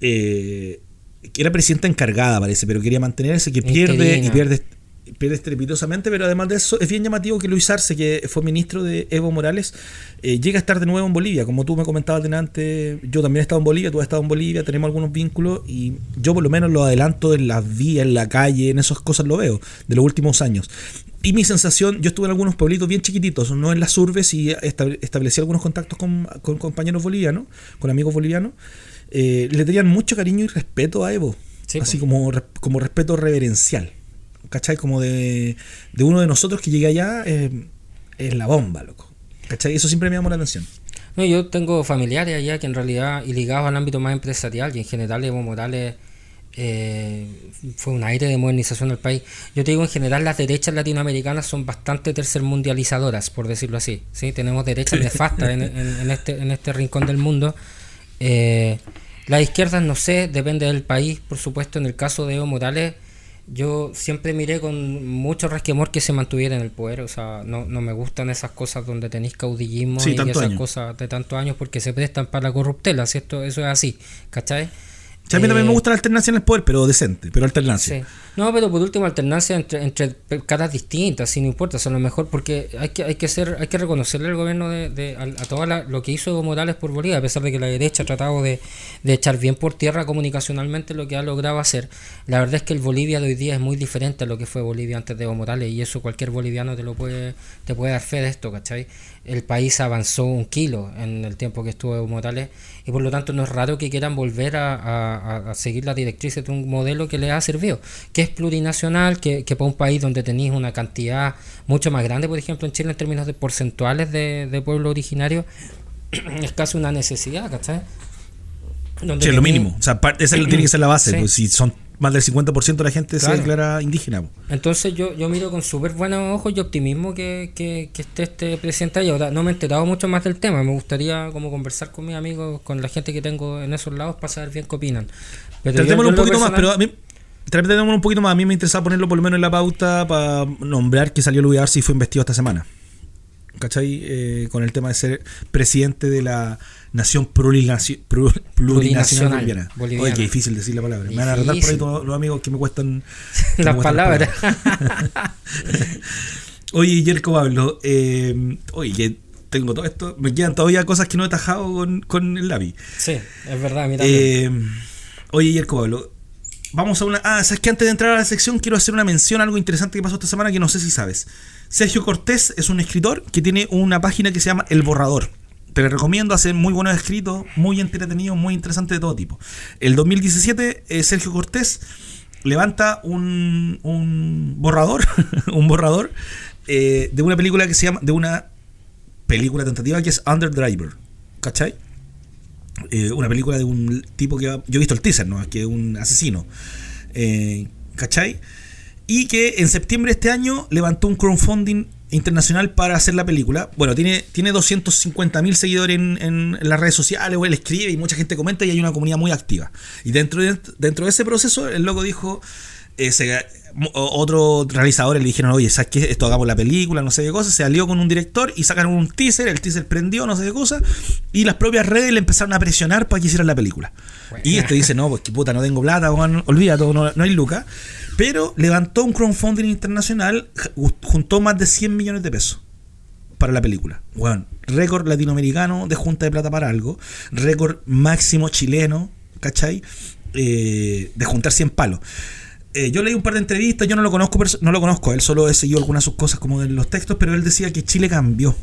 que era presidenta encargada, parece, pero quería mantenerse, que pierde y pierde pierde estrepitosamente, pero además de eso es bien llamativo que Luis Arce, que fue ministro de Evo Morales, eh, llega a estar de nuevo en Bolivia. Como tú me comentabas delante, yo también he estado en Bolivia, tú has estado en Bolivia, tenemos algunos vínculos y yo por lo menos lo adelanto en las vías, en la calle, en esas cosas lo veo, de los últimos años. Y mi sensación, yo estuve en algunos pueblitos bien chiquititos, no en las urbes, y establecí algunos contactos con, compañeros bolivianos, con amigos bolivianos. Eh, le tenían mucho cariño y respeto a Evo, así como, como respeto reverencial. ¿Cachai? Como de, de uno de nosotros que llegue allá eh, es la bomba, loco. ¿cachai? Eso siempre me llamó la atención. No, yo tengo familiares allá que en realidad, y ligados al ámbito más empresarial, y en general Evo Morales eh, fue un aire de modernización del país. Yo te digo, en general las derechas latinoamericanas son bastante tercermundializadoras, por decirlo así. ¿sí? Tenemos derechas nefastas en, en, este, en este rincón del mundo. Eh, las izquierdas, no sé, depende del país, por supuesto. En el caso de Evo Morales, yo siempre miré con mucho resquemor que se mantuviera en el poder. O sea, no, no me gustan esas cosas donde tenéis caudillismo y esas cosas de tantos años porque se prestan para la corruptela, ¿cierto? Eso es así, ¿cachai? A mí también me eh, gusta la alternancia en el poder, pero decente, pero alternancia. No, pero por último, alternancia entre, entre caras distintas, si no importa, son lo mejor, porque hay que, hay que ser, hay que reconocerle al gobierno de, a, todo lo que hizo Evo Morales por Bolivia, a pesar de que la derecha ha tratado de, echar bien por tierra comunicacionalmente lo que ha logrado hacer. La verdad es que el Bolivia de hoy día es muy diferente a lo que fue Bolivia antes de Evo Morales, y eso cualquier boliviano te lo puede, te puede dar fe de esto, ¿cachai? El país avanzó un kilo en el tiempo que estuvo Evo Morales y por lo tanto no es raro que quieran volver a, seguir las directrices de un modelo que les ha servido, que es plurinacional, que, para un país donde tenéis una cantidad mucho más grande, por ejemplo en Chile en términos de porcentuales de, de pueblo originario, <clears throat> es casi una necesidad, ¿cachai? sí, es lo mínimo, o sea, esa <clears throat> tiene que ser la base, pues, si son más del 50% de la gente se declara indígena. Entonces yo, yo miro con súper buenos ojos y optimismo que, que, esté este presidente ahí. Ahora, no me he enterado mucho más del tema, me gustaría como conversar con mis amigos, con la gente que tengo en esos lados para saber bien qué opinan. Tratémoslo un poquito más, pero a mí... un poquito más. A mí me interesa ponerlo por lo menos en la pauta para nombrar que salió Luis Arce y fue investido esta semana. ¿cachai? Eh, con el tema de ser presidente de la nación plurinacional, plurinacional boliviana. Oye, qué difícil decir la palabra. Me van a retar por ahí todos los amigos que me cuestan <laughs> las palabras. <laughs> oye, Yerko Pablo, eh, oye, que tengo todo esto, me quedan todavía cosas que no he tajado con, con el lápiz. Sí, es verdad, mira. Eh, oye, Yerko Pablo, vamos a una. Ah, sabes que antes de entrar a la sección quiero hacer una mención a algo interesante que pasó esta semana que no sé si sabes. Sergio Cortés es un escritor que tiene una página que se llama El Borrador. Te recomiendo, hacer muy buenos escritos, muy entretenidos, muy interesantes de todo tipo. El 2017, eh, Sergio Cortés levanta un, borrador, <laughs> un borrador eh, de una película que se llama, de una película tentativa que es Underdriver. ¿Cachai? Eh, una película de un tipo que. Yo he visto el teaser, ¿no? Que es un asesino. ¿Cachai? Y que en septiembre de este año levantó un crowdfunding internacional para hacer la película. Bueno, tiene, tiene 250.000 seguidores en, las redes sociales, él escribe y mucha gente comenta y hay una comunidad muy activa. Y dentro de, dentro de ese proceso, el loco dijo, eh, otro realizador le dijeron, oye, ¿sabes qué? Esto hagamos la película, no sé qué cosa. Se alió con un director y sacaron un teaser, el teaser prendió, no sé qué cosa. Y las propias redes le empezaron a presionar para que hicieran la película. Y este dice, no, pues que puta, no tengo plata, olvídate, no, no hay lucas. Pero levantó un crowdfunding internacional, juntó más de 100 millones de pesos para la película. Bueno, récord latinoamericano de junta de plata para algo, récord máximo chileno, ¿cachai? Eh, de juntar 100 palos. Eh, yo leí un par de entrevistas, yo no lo conozco, no lo conozco, él solo he seguido algunas de sus cosas como en los textos, pero él decía que Chile cambió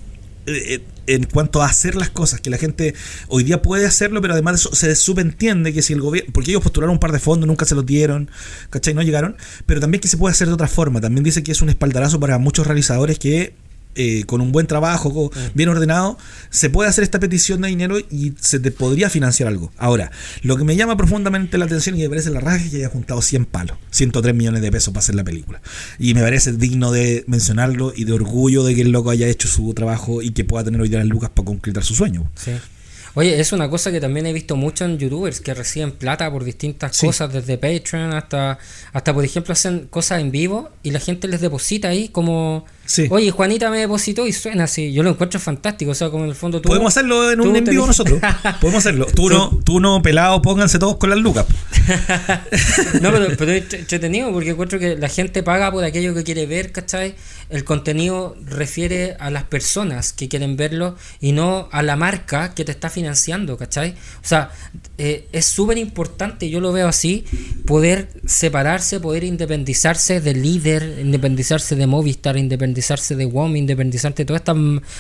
eh, eh, en cuanto a hacer las cosas, que la gente hoy día puede hacerlo, pero además de eso se subentiende que si el gobierno, porque ellos postularon un par de fondos, nunca se los dieron, ¿cachai? No llegaron, pero también que se puede hacer de otra forma, también dice que es un espaldarazo para muchos realizadores que eh, con un buen trabajo, mm. bien ordenado, se puede hacer esta petición de dinero y se te podría financiar algo. Ahora, lo que me llama profundamente la atención y me parece la raja es que haya juntado 100 palos, 103 millones de pesos para hacer la película. Y me parece digno de mencionarlo y de orgullo de que el loco haya hecho su trabajo y que pueda tener hoy día las lucas para concretar su sueño. Sí. Oye, es una cosa que también he visto mucho en youtubers que reciben plata por distintas cosas, desde Patreon hasta, hasta, por ejemplo, hacen cosas en vivo y la gente les deposita ahí como Oye, Juanita me depositó y suena así. Yo lo encuentro fantástico. O sea, como en el fondo tú. Podemos hacerlo en un en vivo nosotros. <laughs> Podemos hacerlo. Tú no, tú no, pelado, pónganse todos con las lucas. <laughs> no, pero, pero es entretenido porque encuentro que la gente paga por aquello que quiere ver, ¿cachai? El contenido refiere a las personas que quieren verlo y no a la marca que te está financiando, ¿cachai? O sea, eh, es súper importante, yo lo veo así, poder separarse, poder independizarse del líder, independizarse de Movistar, independizarse independizarse de WOM, independizarse de todas estas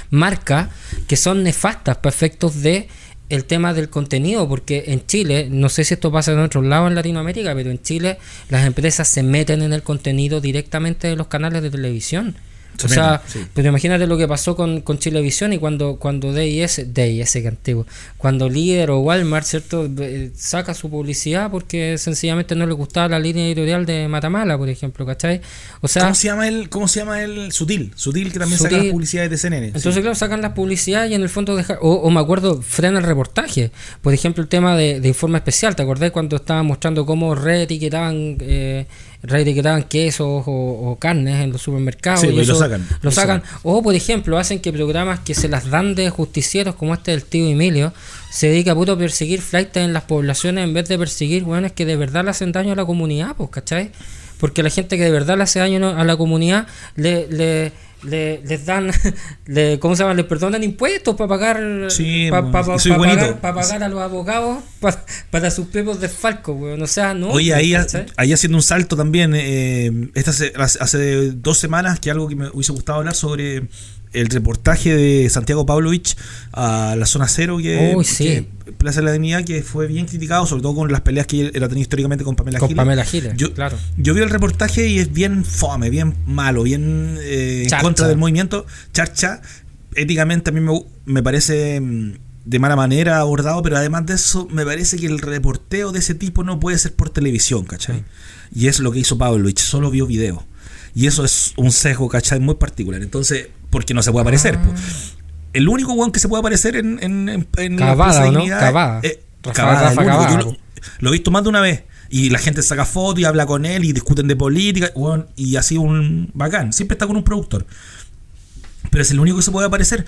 marcas que son nefastas para efectos de el tema del contenido, porque en Chile, no sé si esto pasa en otros lados en Latinoamérica, pero en Chile las empresas se meten en el contenido directamente de los canales de televisión o sea, pero imagínate lo que pasó con, con Chilevisión y cuando, cuando DIS, DIS que antiguo, cuando Líder o Walmart, ¿cierto? saca su publicidad porque sencillamente no le gustaba la línea editorial de Matamala, por ejemplo, ¿cachai? O sea, ¿Cómo se llama el, cómo se llama el Sutil? Sutil que también saca las publicidades de CNN. Entonces, claro, sacan las publicidades y en el fondo dejan, o, me acuerdo, frena el reportaje. Por ejemplo, el tema de, de informe especial, ¿te acordás cuando estaban mostrando cómo reetiquetaban eh, reetiquetaban quesos o, carnes en los supermercados. y, lo sacan. Lo sacan. O, por ejemplo, hacen que programas que se las dan de justicieros, como este del tío Emilio, se dedica a puto perseguir flights en las poblaciones en vez de perseguir es que de verdad le hacen daño a la comunidad, pues, ¿cachai? Porque la gente que de verdad le hace daño a la comunidad le, le le, les dan, <laughs> le, ¿cómo se llama? Les perdonan impuestos para pagar, para pagar a los abogados <laughs> para sus propios desfalcos, weón. O sea, no. Oye, ahí, ahí haciendo un salto también, eh, esta hace dos semanas que algo que me hubiese gustado hablar sobre el reportaje de Santiago Pavlovich a la zona cero que, Plaza de la Dignidad que fue bien criticado sobre todo con las peleas que él ha tenido históricamente con Pamela con Pamela Giles yo, claro. yo vi el reportaje y es bien fome bien malo bien eh, en contra del movimiento. Charcha éticamente a mí me, me parece mm, de mala manera abordado pero además de eso me parece que el reporteo de ese tipo no puede ser por televisión ¿cachai? y es lo que hizo Pavlovich solo vio video. Y eso es un sesgo, ¿cachai? Muy particular. Entonces, porque no se puede aparecer. Ah. El único one que se puede aparecer en, en, en Cavada, ¿no? Cavada. Eh, Cavada, lo, he visto más de una vez. Y la gente saca fotos y habla con él y discuten de política. y así un bacán. Siempre está con un productor. Pero es el único que se puede aparecer.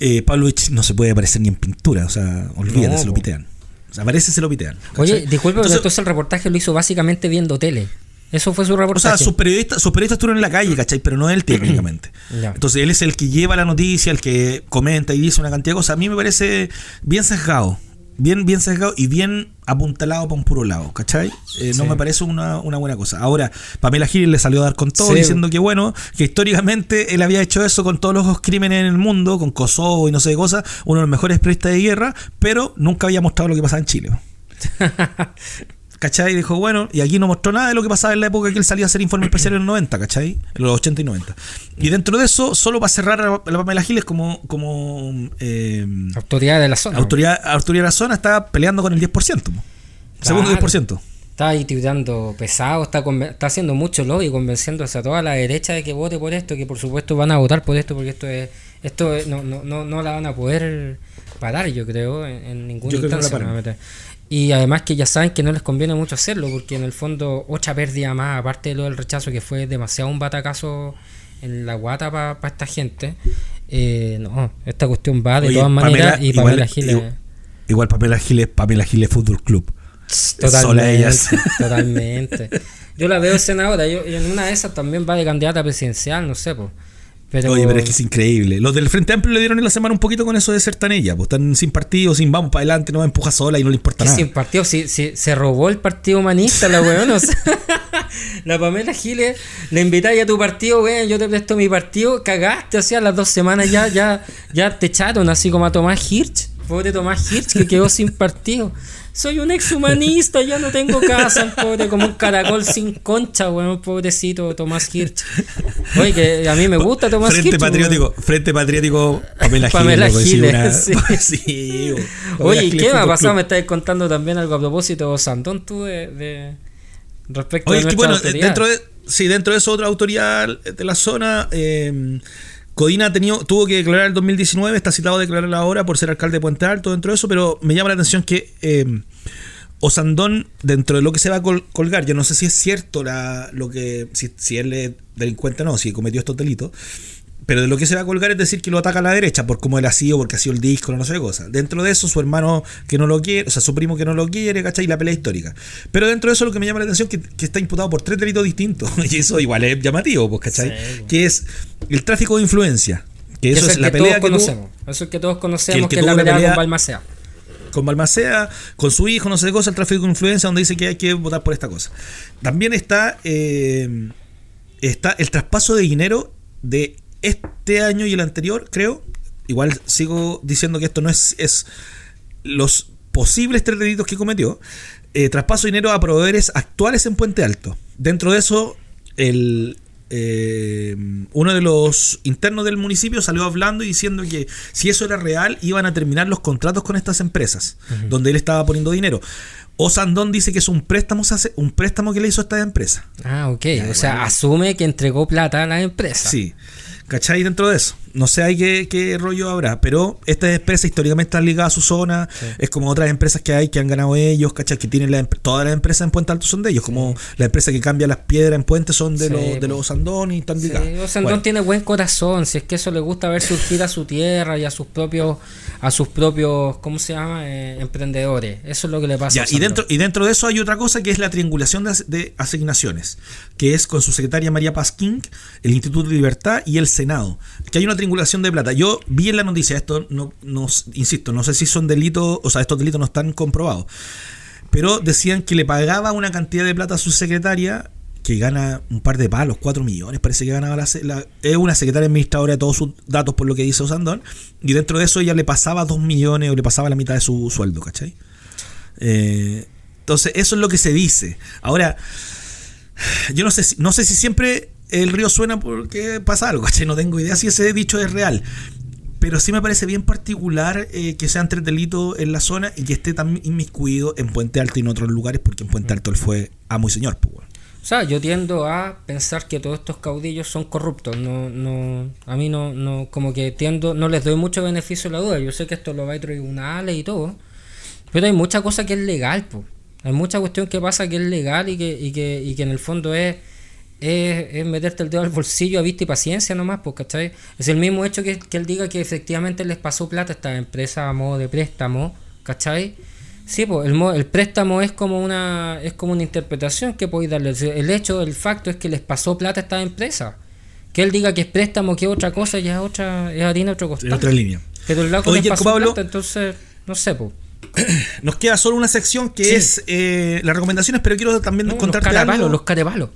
Eh, Pavlovich no se puede aparecer ni en pintura, o sea, olvídate, No, se lo pitean. O sea, aparece, se lo pitean. Oye, disculpe, pero entonces el reportaje lo hizo básicamente viendo tele. Eso fue su O reportaje. sea, sus periodistas, sus periodistas estuvieron en la calle, ¿cachai? Pero no él técnicamente. <clears throat> Entonces él es el que lleva la noticia, el que comenta y dice una cantidad de cosas. A mí me parece bien sesgado. Bien, bien sesgado y bien apuntalado para un puro lado, ¿cachai? Eh, No me parece una, una buena cosa. Ahora, Pamela Giles le salió a dar con todo Sí. diciendo que bueno, que históricamente él había hecho eso con todos los crímenes en el mundo, con Kosovo y no sé qué cosas, uno de los mejores periodistas de guerra, pero nunca había mostrado lo que pasaba en Chile. <laughs> ¿Cachai? Y dijo, bueno, y aquí no mostró nada de lo que pasaba en la época que él salía a hacer informe especial en los 90, ¿cachai? En los 80 y 90. Y dentro de eso, solo para cerrar a la Pamela Giles como, como eh, Autoridad de la zona. autoridad, autoridad de la zona, está peleando con el 10%. po. Segundo Claro. 10%. Está ahí tirando pesado, está, está haciendo mucho lobby, convenciéndose a toda la derecha de que vote por esto, que por supuesto van a votar por esto, porque esto es, esto es- no, no, no, no la van a poder parar, yo creo, en, en ninguna Yo que no Y además que ya saben que no les conviene mucho hacerlo, porque en el fondo otra pérdida más, aparte de lo del rechazo, que fue demasiado un batacazo en la guata para esta gente. eh, no, esta cuestión va de Oye, todas maneras Pamela, y igual- Pamela Giles... igual- Igual Pamela Giles, Pamela Giles Fútbol Club. Sola Totalmente, <laughs> ellas. totalmente. Yo la veo senadora, yo, y en una de esas también va de candidata presidencial, no sé, pues. Pero, Oye, pero es que es increíble. Los del Frente Amplio le dieron en la semana un poquito con eso de ser tan ella. Pues están sin partido, sin vamos para adelante, no va empuja sola y no le importa nada. sin partido, si, si- se robó el partido humanista la weón, o sea, <laughs> la Pamela Giles le invitáis a tu partido, weón, yo te presto mi partido, cagaste, o sea, las dos semanas ya, ya, ya te echaron, así como a Tomás Hirsch, pobre Tomás Hirsch que quedó sin partido. Soy un exhumanista, ya no tengo casa, pobre, como un caracol sin concha, weón, pobrecito Tomás Hirsch. Oye, que a mí me gusta Tomás Frente Hirsch. patriótico, Frente patriótico, Pamela, Pamela Giles. Giles, una- sí. <laughs> sí, bo. Pamela Oye, ¿y qué me ha pasado? Me estáis contando también algo a propósito de Sandón, tú, de, de- respecto Oye, es que bueno, autoridad. dentro de, sí, dentro de eso, otra autoridad de la zona, eh, Codina tuvo que declarar el 2019, está citado a declarar ahora por ser alcalde de Puente Alto, dentro de eso, pero me llama la atención que eh, Osandón, dentro de lo que se va a col- colgar, yo no sé si es cierto la, lo que, si, si él es delincuente o no, si cometió estos delitos, pero de lo que se va a colgar es decir que lo ataca a la derecha por cómo él ha sido, porque ha sido el disco, no sé qué cosa. Dentro de eso, su hermano que no lo quiere, o sea, su primo que no lo quiere, ¿cachai? Y la pelea histórica. Pero dentro de eso, lo que me llama la atención es que, que está imputado por tres delitos distintos. <laughs> Y eso igual es llamativo, pues, ¿cachai? Sí, pues. Que es el tráfico de influencia. Que eso es es la que pelea todos que tuvo conocemos. Eso es que todos conocemos, que que, es la pelea, pelea- con Balmacea. con Balmacea, con su hijo, no sé qué cosa, el tráfico de influencia, donde dice que hay que votar por esta cosa. También está, eh, está el traspaso de dinero de este año y el anterior, creo. Igual sigo diciendo que esto no es, es los posibles tres delitos que cometió. Eh, traspaso de dinero a proveedores actuales en Puente Alto. Dentro de eso, el, eh, uno de los internos del municipio salió hablando y diciendo que si eso era real, iban a terminar los contratos con estas empresas, donde él estaba poniendo dinero. Osandón dice que es un préstamo, un préstamo que le hizo a esta empresa. Ah, ok. o sea, asume que entregó plata a la empresa. Sí. ¿Cachai? Dentro de eso. No sé qué, qué rollo habrá, pero esta empresa históricamente está ligada a su zona. Es como otras empresas que hay que han ganado ellos, ¿cachai? Que tienen la, todas las empresas en Puente Alto son de ellos. Como la empresa que cambia las piedras en Puente son de, Sí, los, de los Osandón y están ligadas. Osandón Bueno. tiene buen corazón, si es que eso le gusta ver surgir a su tierra y a sus propios, a sus propios, ¿cómo se llama? Eh, emprendedores. Eso es lo que le pasa Ya, a y dentro, y dentro de eso hay otra cosa que es la triangulación de, as- de asignaciones, que es con su secretaria María Pasquín, el Instituto de Libertad y el Senado. Que hay una triangulación de plata. Yo vi en la noticia, esto no, insisto, no sé si son delitos, o sea, estos delitos no están comprobados. Pero decían que le pagaba una cantidad de plata a su secretaria que gana un par de palos, 4 millones, parece que ganaba la, la- es una secretaria administradora de todos sus datos por lo que dice Osandón, y dentro de eso ella le pasaba 2 millones o le pasaba la mitad de su sueldo, ¿cachai? Eh, entonces, eso es lo que se dice. Ahora, yo no sé no sé si siempre el río suena porque pasa algo, <laughs> ¿cachai? No tengo idea si ese dicho es real. Pero sí me parece bien particular eh, que sean tres delitos en la zona y que esté tan inmiscuido en Puente Alto y en otros lugares, porque en Puente Alto él fue amo y señor. Pues. O sea, yo tiendo a pensar que todos estos caudillos son corruptos. No, no, a mí no, no, como que tiendo, no les doy mucho beneficio a la duda. Yo sé que esto lo va a tribunales y todo, pero hay mucha cosa que es legal, po. Hay mucha cuestión que pasa que es legal y que, y que, y que en el fondo es es, es meterte el dedo al bolsillo a vista y paciencia nomás, pues, ¿cachai? Es el mismo hecho que, que él diga que efectivamente les pasó plata a esta empresa a modo de préstamo, ¿cachai? Sí, pues el, el préstamo es como una es como una interpretación que podéis darle. El hecho, el facto es que les pasó plata a esta empresa. Que él diga que es préstamo, que es otra cosa, ya es otra, es harina otro En costal. otra línea. Pero el Oye, les pasó Pablo. plata, entonces, no sé, pues. <clears throat> Nos queda solo una sección que Sí. es eh, las recomendaciones, pero quiero también los contarte carepalos, algo. los.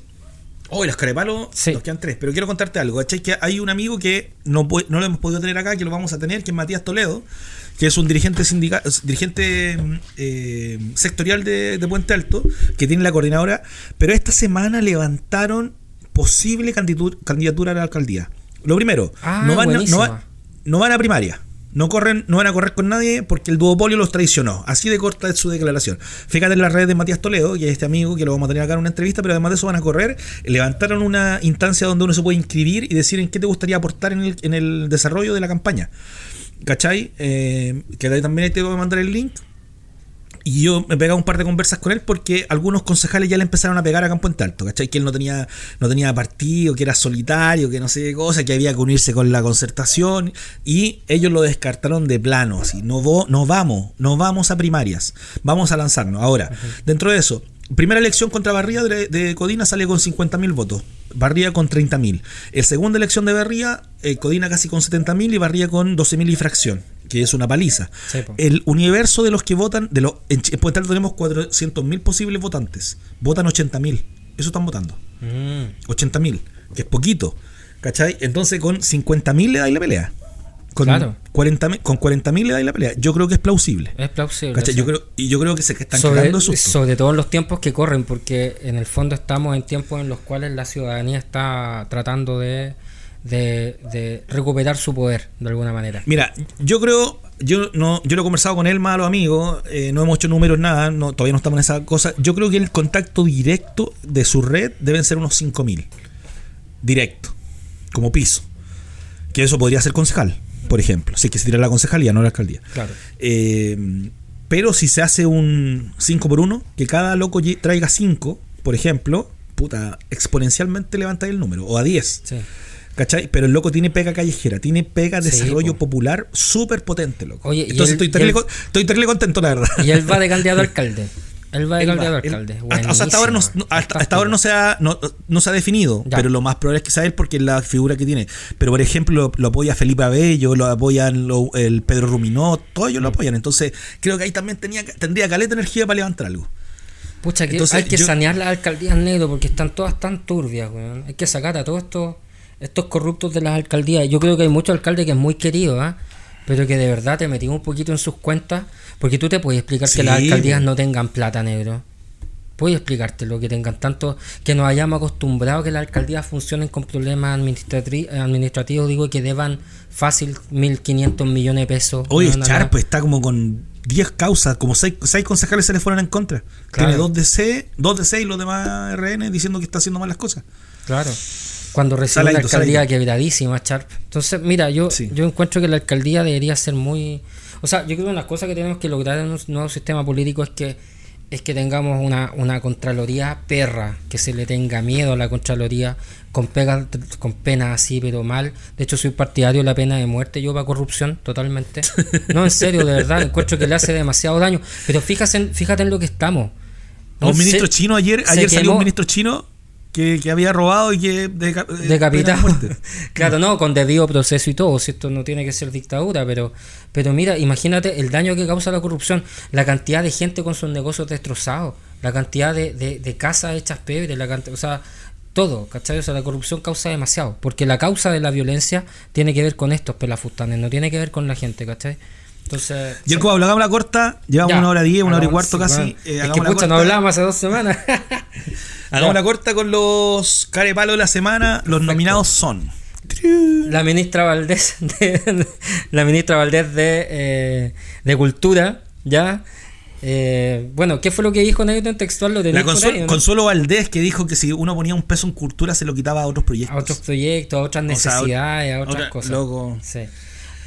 Oh, y los carepalos Sí. nos quedan tres, pero quiero contarte algo. ¿cachai? Que hay un amigo que no, no lo hemos podido tener acá, que lo vamos a tener, que es Matías Toledo, que es un dirigente sindical, dirigente mm, eh, sectorial de, de Puente Alto, que tiene la coordinadora, pero esta semana levantaron posible candidatura, candidatura a la alcaldía. Lo primero, Ah, no, van, no, buenísima. van- no van a primaria. No corren, no van a correr con nadie porque el duopolio los traicionó. Así de corta es su declaración. Fíjate en las redes de Matías Toledo, que es este amigo que lo vamos a tener acá en una entrevista, pero además de eso van a correr. Levantaron una instancia donde uno se puede inscribir y decir en qué te gustaría aportar en el, en el desarrollo de la campaña. ¿Cachai? Eh, que también te voy a mandar el link. Y yo me pegaba un par de conversas con él porque algunos concejales ya le empezaron a pegar a Campo en Alto, ¿cachai? Que él no tenía, no tenía partido, que era solitario, que no sé qué cosa, que había que unirse con la concertación. Y ellos lo descartaron de plano, así. No, no vamos, no vamos a primarias, vamos a lanzarnos. Ahora, dentro de eso, primera elección contra Barría de, de Codina sale con 50.000 votos, Barría con 30.000. El segunda elección de Barría, eh, Codina casi con 70.000 y Barría con 12.000 y fracción, que es una paliza. Sí. El universo de los que votan, de los, en Puente Alto tenemos 400.000 posibles votantes. Votan 80.000. Eso están votando. Mm. 80.000, que es poquito. ¿Cachai? Entonces con 50.000 le dais la pelea. Con Claro. 40.000 con 40.000 le dais la pelea. Yo creo que es plausible. Es plausible. Yo creo, y yo creo que se están sobre, susto. sobre todo en los tiempos que corren, porque en el fondo estamos en tiempos en los cuales la ciudadanía está tratando de, de, de recuperar su poder de alguna manera. Mira, yo creo, yo no, yo lo he conversado con él, más a los amigos, eh, no hemos hecho números, nada, no, todavía no estamos en esa cosa. Yo creo que el contacto directo de su red deben ser unos 5.000. Directo, como piso. Que eso podría ser concejal, por ejemplo. Si es que se tira la concejalía, no la alcaldía. Claro. Eh, pero si se hace un 5 por 1, que cada loco traiga 5, por ejemplo, puta, exponencialmente levanta el número, o a 10. Sí. ¿Cachai? Pero el loco tiene pega callejera, tiene pega Sí, desarrollo po. popular súper potente, loco. Oye, y Entonces estoy, terrible, estoy contento, la verdad. Y él va de <laughs> candidato alcalde. Él va de candidato a alcalde. hasta, o sea, hasta ahora, no, hasta, hasta ahora no se ha, no, no se ha definido, Ya. pero lo más probable es que sea él porque es la figura que tiene. Pero por ejemplo, lo, lo apoya Felipe Abello, lo apoyan lo- el Pedro Ruminó, todos Mm. ellos lo apoyan. Entonces, creo que ahí también tenía, tendría caleta de energía para levantar algo. Pucha, que Entonces, hay que yo- sanear las alcaldías negro porque están todas tan turbias, weón. Hay que sacar a todos estos, estos corruptos de las alcaldías. Yo creo que hay muchos alcaldes que es muy querido, ¿ah? Pero que de verdad te metí un poquito en sus cuentas. Porque tú te puedes explicar Sí, que las alcaldías no tengan plata negro. Puedes explicártelo, que tengan tanto. Que nos hayamos acostumbrado que las alcaldías funcionen con problemas administrativos, digo, y que deban fácil 1.500 millones de pesos. A la- Sharp está como con 10 causas, como 6, concejales se le fueron en contra. Claro. Tiene 2 de C, 2 de C y los demás RN diciendo que está haciendo mal las cosas. Claro. Cuando recibe Saladito, alcaldía quebradísima, Sharp. Entonces, mira, yo, Sí. yo encuentro que la alcaldía debería ser muy. O sea, yo creo que una cosa que tenemos que lograr en un nuevo sistema político es que es que tengamos una, una contraloría perra, que se le tenga miedo a la contraloría, con pegas, con penas así, pero mal. De hecho, soy partidario de la pena de muerte yo para corrupción, totalmente. <laughs> No, en serio, de verdad, encuentro que le hace demasiado daño. Pero fíjate fíjate en lo que estamos. Un ministro chino ayer, ayer salió un ministro chino que, que había robado y que deca- eh, decapitado. de <laughs> claro, no, con debido proceso y todo, si esto no tiene que ser dictadura, pero, pero mira, imagínate el daño que causa la corrupción, la cantidad de gente con sus negocios destrozados, la cantidad de, de, de casas hechas pebre, la cantidad, o sea, todo, ¿cachai? O sea, la corrupción causa demasiado, porque la causa de la violencia tiene que ver con estos pelafustanes, no tiene que ver con la gente, ¿cachai? Entonces... Y el Cuba, hagamos la corta, llevamos Ya. una hora diez, una hora y cuarto casi. bueno. eh, es que pucha, no hablábamos hace dos semanas. <laughs> Hagamos la corta con los carepalos de la semana. Los nominados son. la ministra Valdés de, <laughs> la ministra Valdés de, eh, de Cultura, ¿ya? Eh, bueno, ¿qué fue lo que dijo en textual? Lo La Consuelo, ahí, ¿o no? Consuelo Valdés que dijo que si uno ponía un peso en cultura se lo quitaba a otros proyectos. A otros proyectos, a otras O sea, necesidades, a otras otra- cosas. loco. Sí.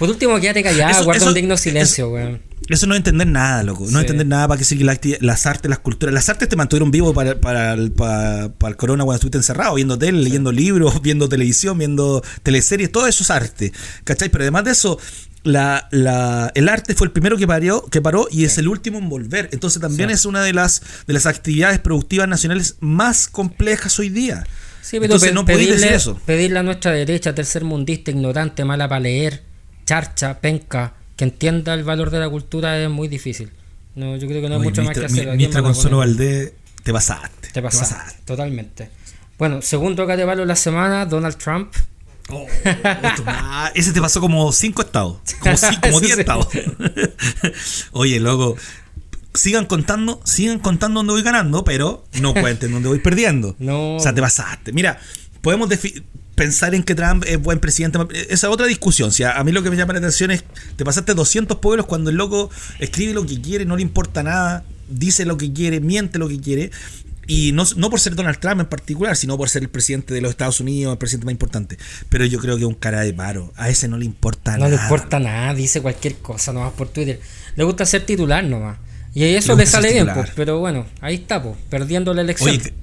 Por último, quédate callado, Eso- guarda eso- un digno silencio, weón. Eso no entender nada, loco. No Sí. entender nada para la acti- las artes, las culturas. Las artes te mantuvieron vivo para, para, el, para, para el corona cuando estuviste encerrado, viendo tele, leyendo libros, <laughs> viendo televisión, viendo teleseries, todo eso es arte. ¿Cachai? Pero además de eso, la, la, el arte fue el primero que paró, que paró y es el último en volver. Entonces también Sí. es una de las, de las actividades productivas nacionales más complejas hoy día. Sí, pero Entonces pe- no pedirle, decir eso. pedirle a nuestra derecha, tercermundista, ignorante, mala para leer, charcha, penca, que entienda el valor de la cultura es muy difícil. No, yo creo que no hay mucho más que hacer. Ministra. Consuelo Valdés, te pasaste. Te pasaste, totalmente. Bueno, segundo carnaval de la semana, Donald Trump. Oh, <laughs> ese te pasó como cinco estados. Como, <laughs> ci- como diez estados. <laughs> Oye, loco. Sigan contando, sigan contando dónde voy ganando, pero no cuenten dónde voy perdiendo. No. O sea, te pasaste. Mira, podemos defi- pensar en que Trump es buen presidente. Esa es otra discusión. Si a, a mí lo que me llama la atención es, te pasaste 200 pueblos cuando el loco escribe lo que quiere, no le importa nada, dice lo que quiere, miente lo que quiere. Y no, no por ser Donald Trump en particular, sino por ser el presidente de los Estados Unidos, el presidente más importante. Pero yo creo que es un cara de paro. A ese no le importa No nada. le importa nada, dice cualquier cosa nomás por Twitter. Le gusta ser titular nomás. Y eso Le sale bien, pues. Pero bueno, ahí está, pues, perdiendo la elección. Oye,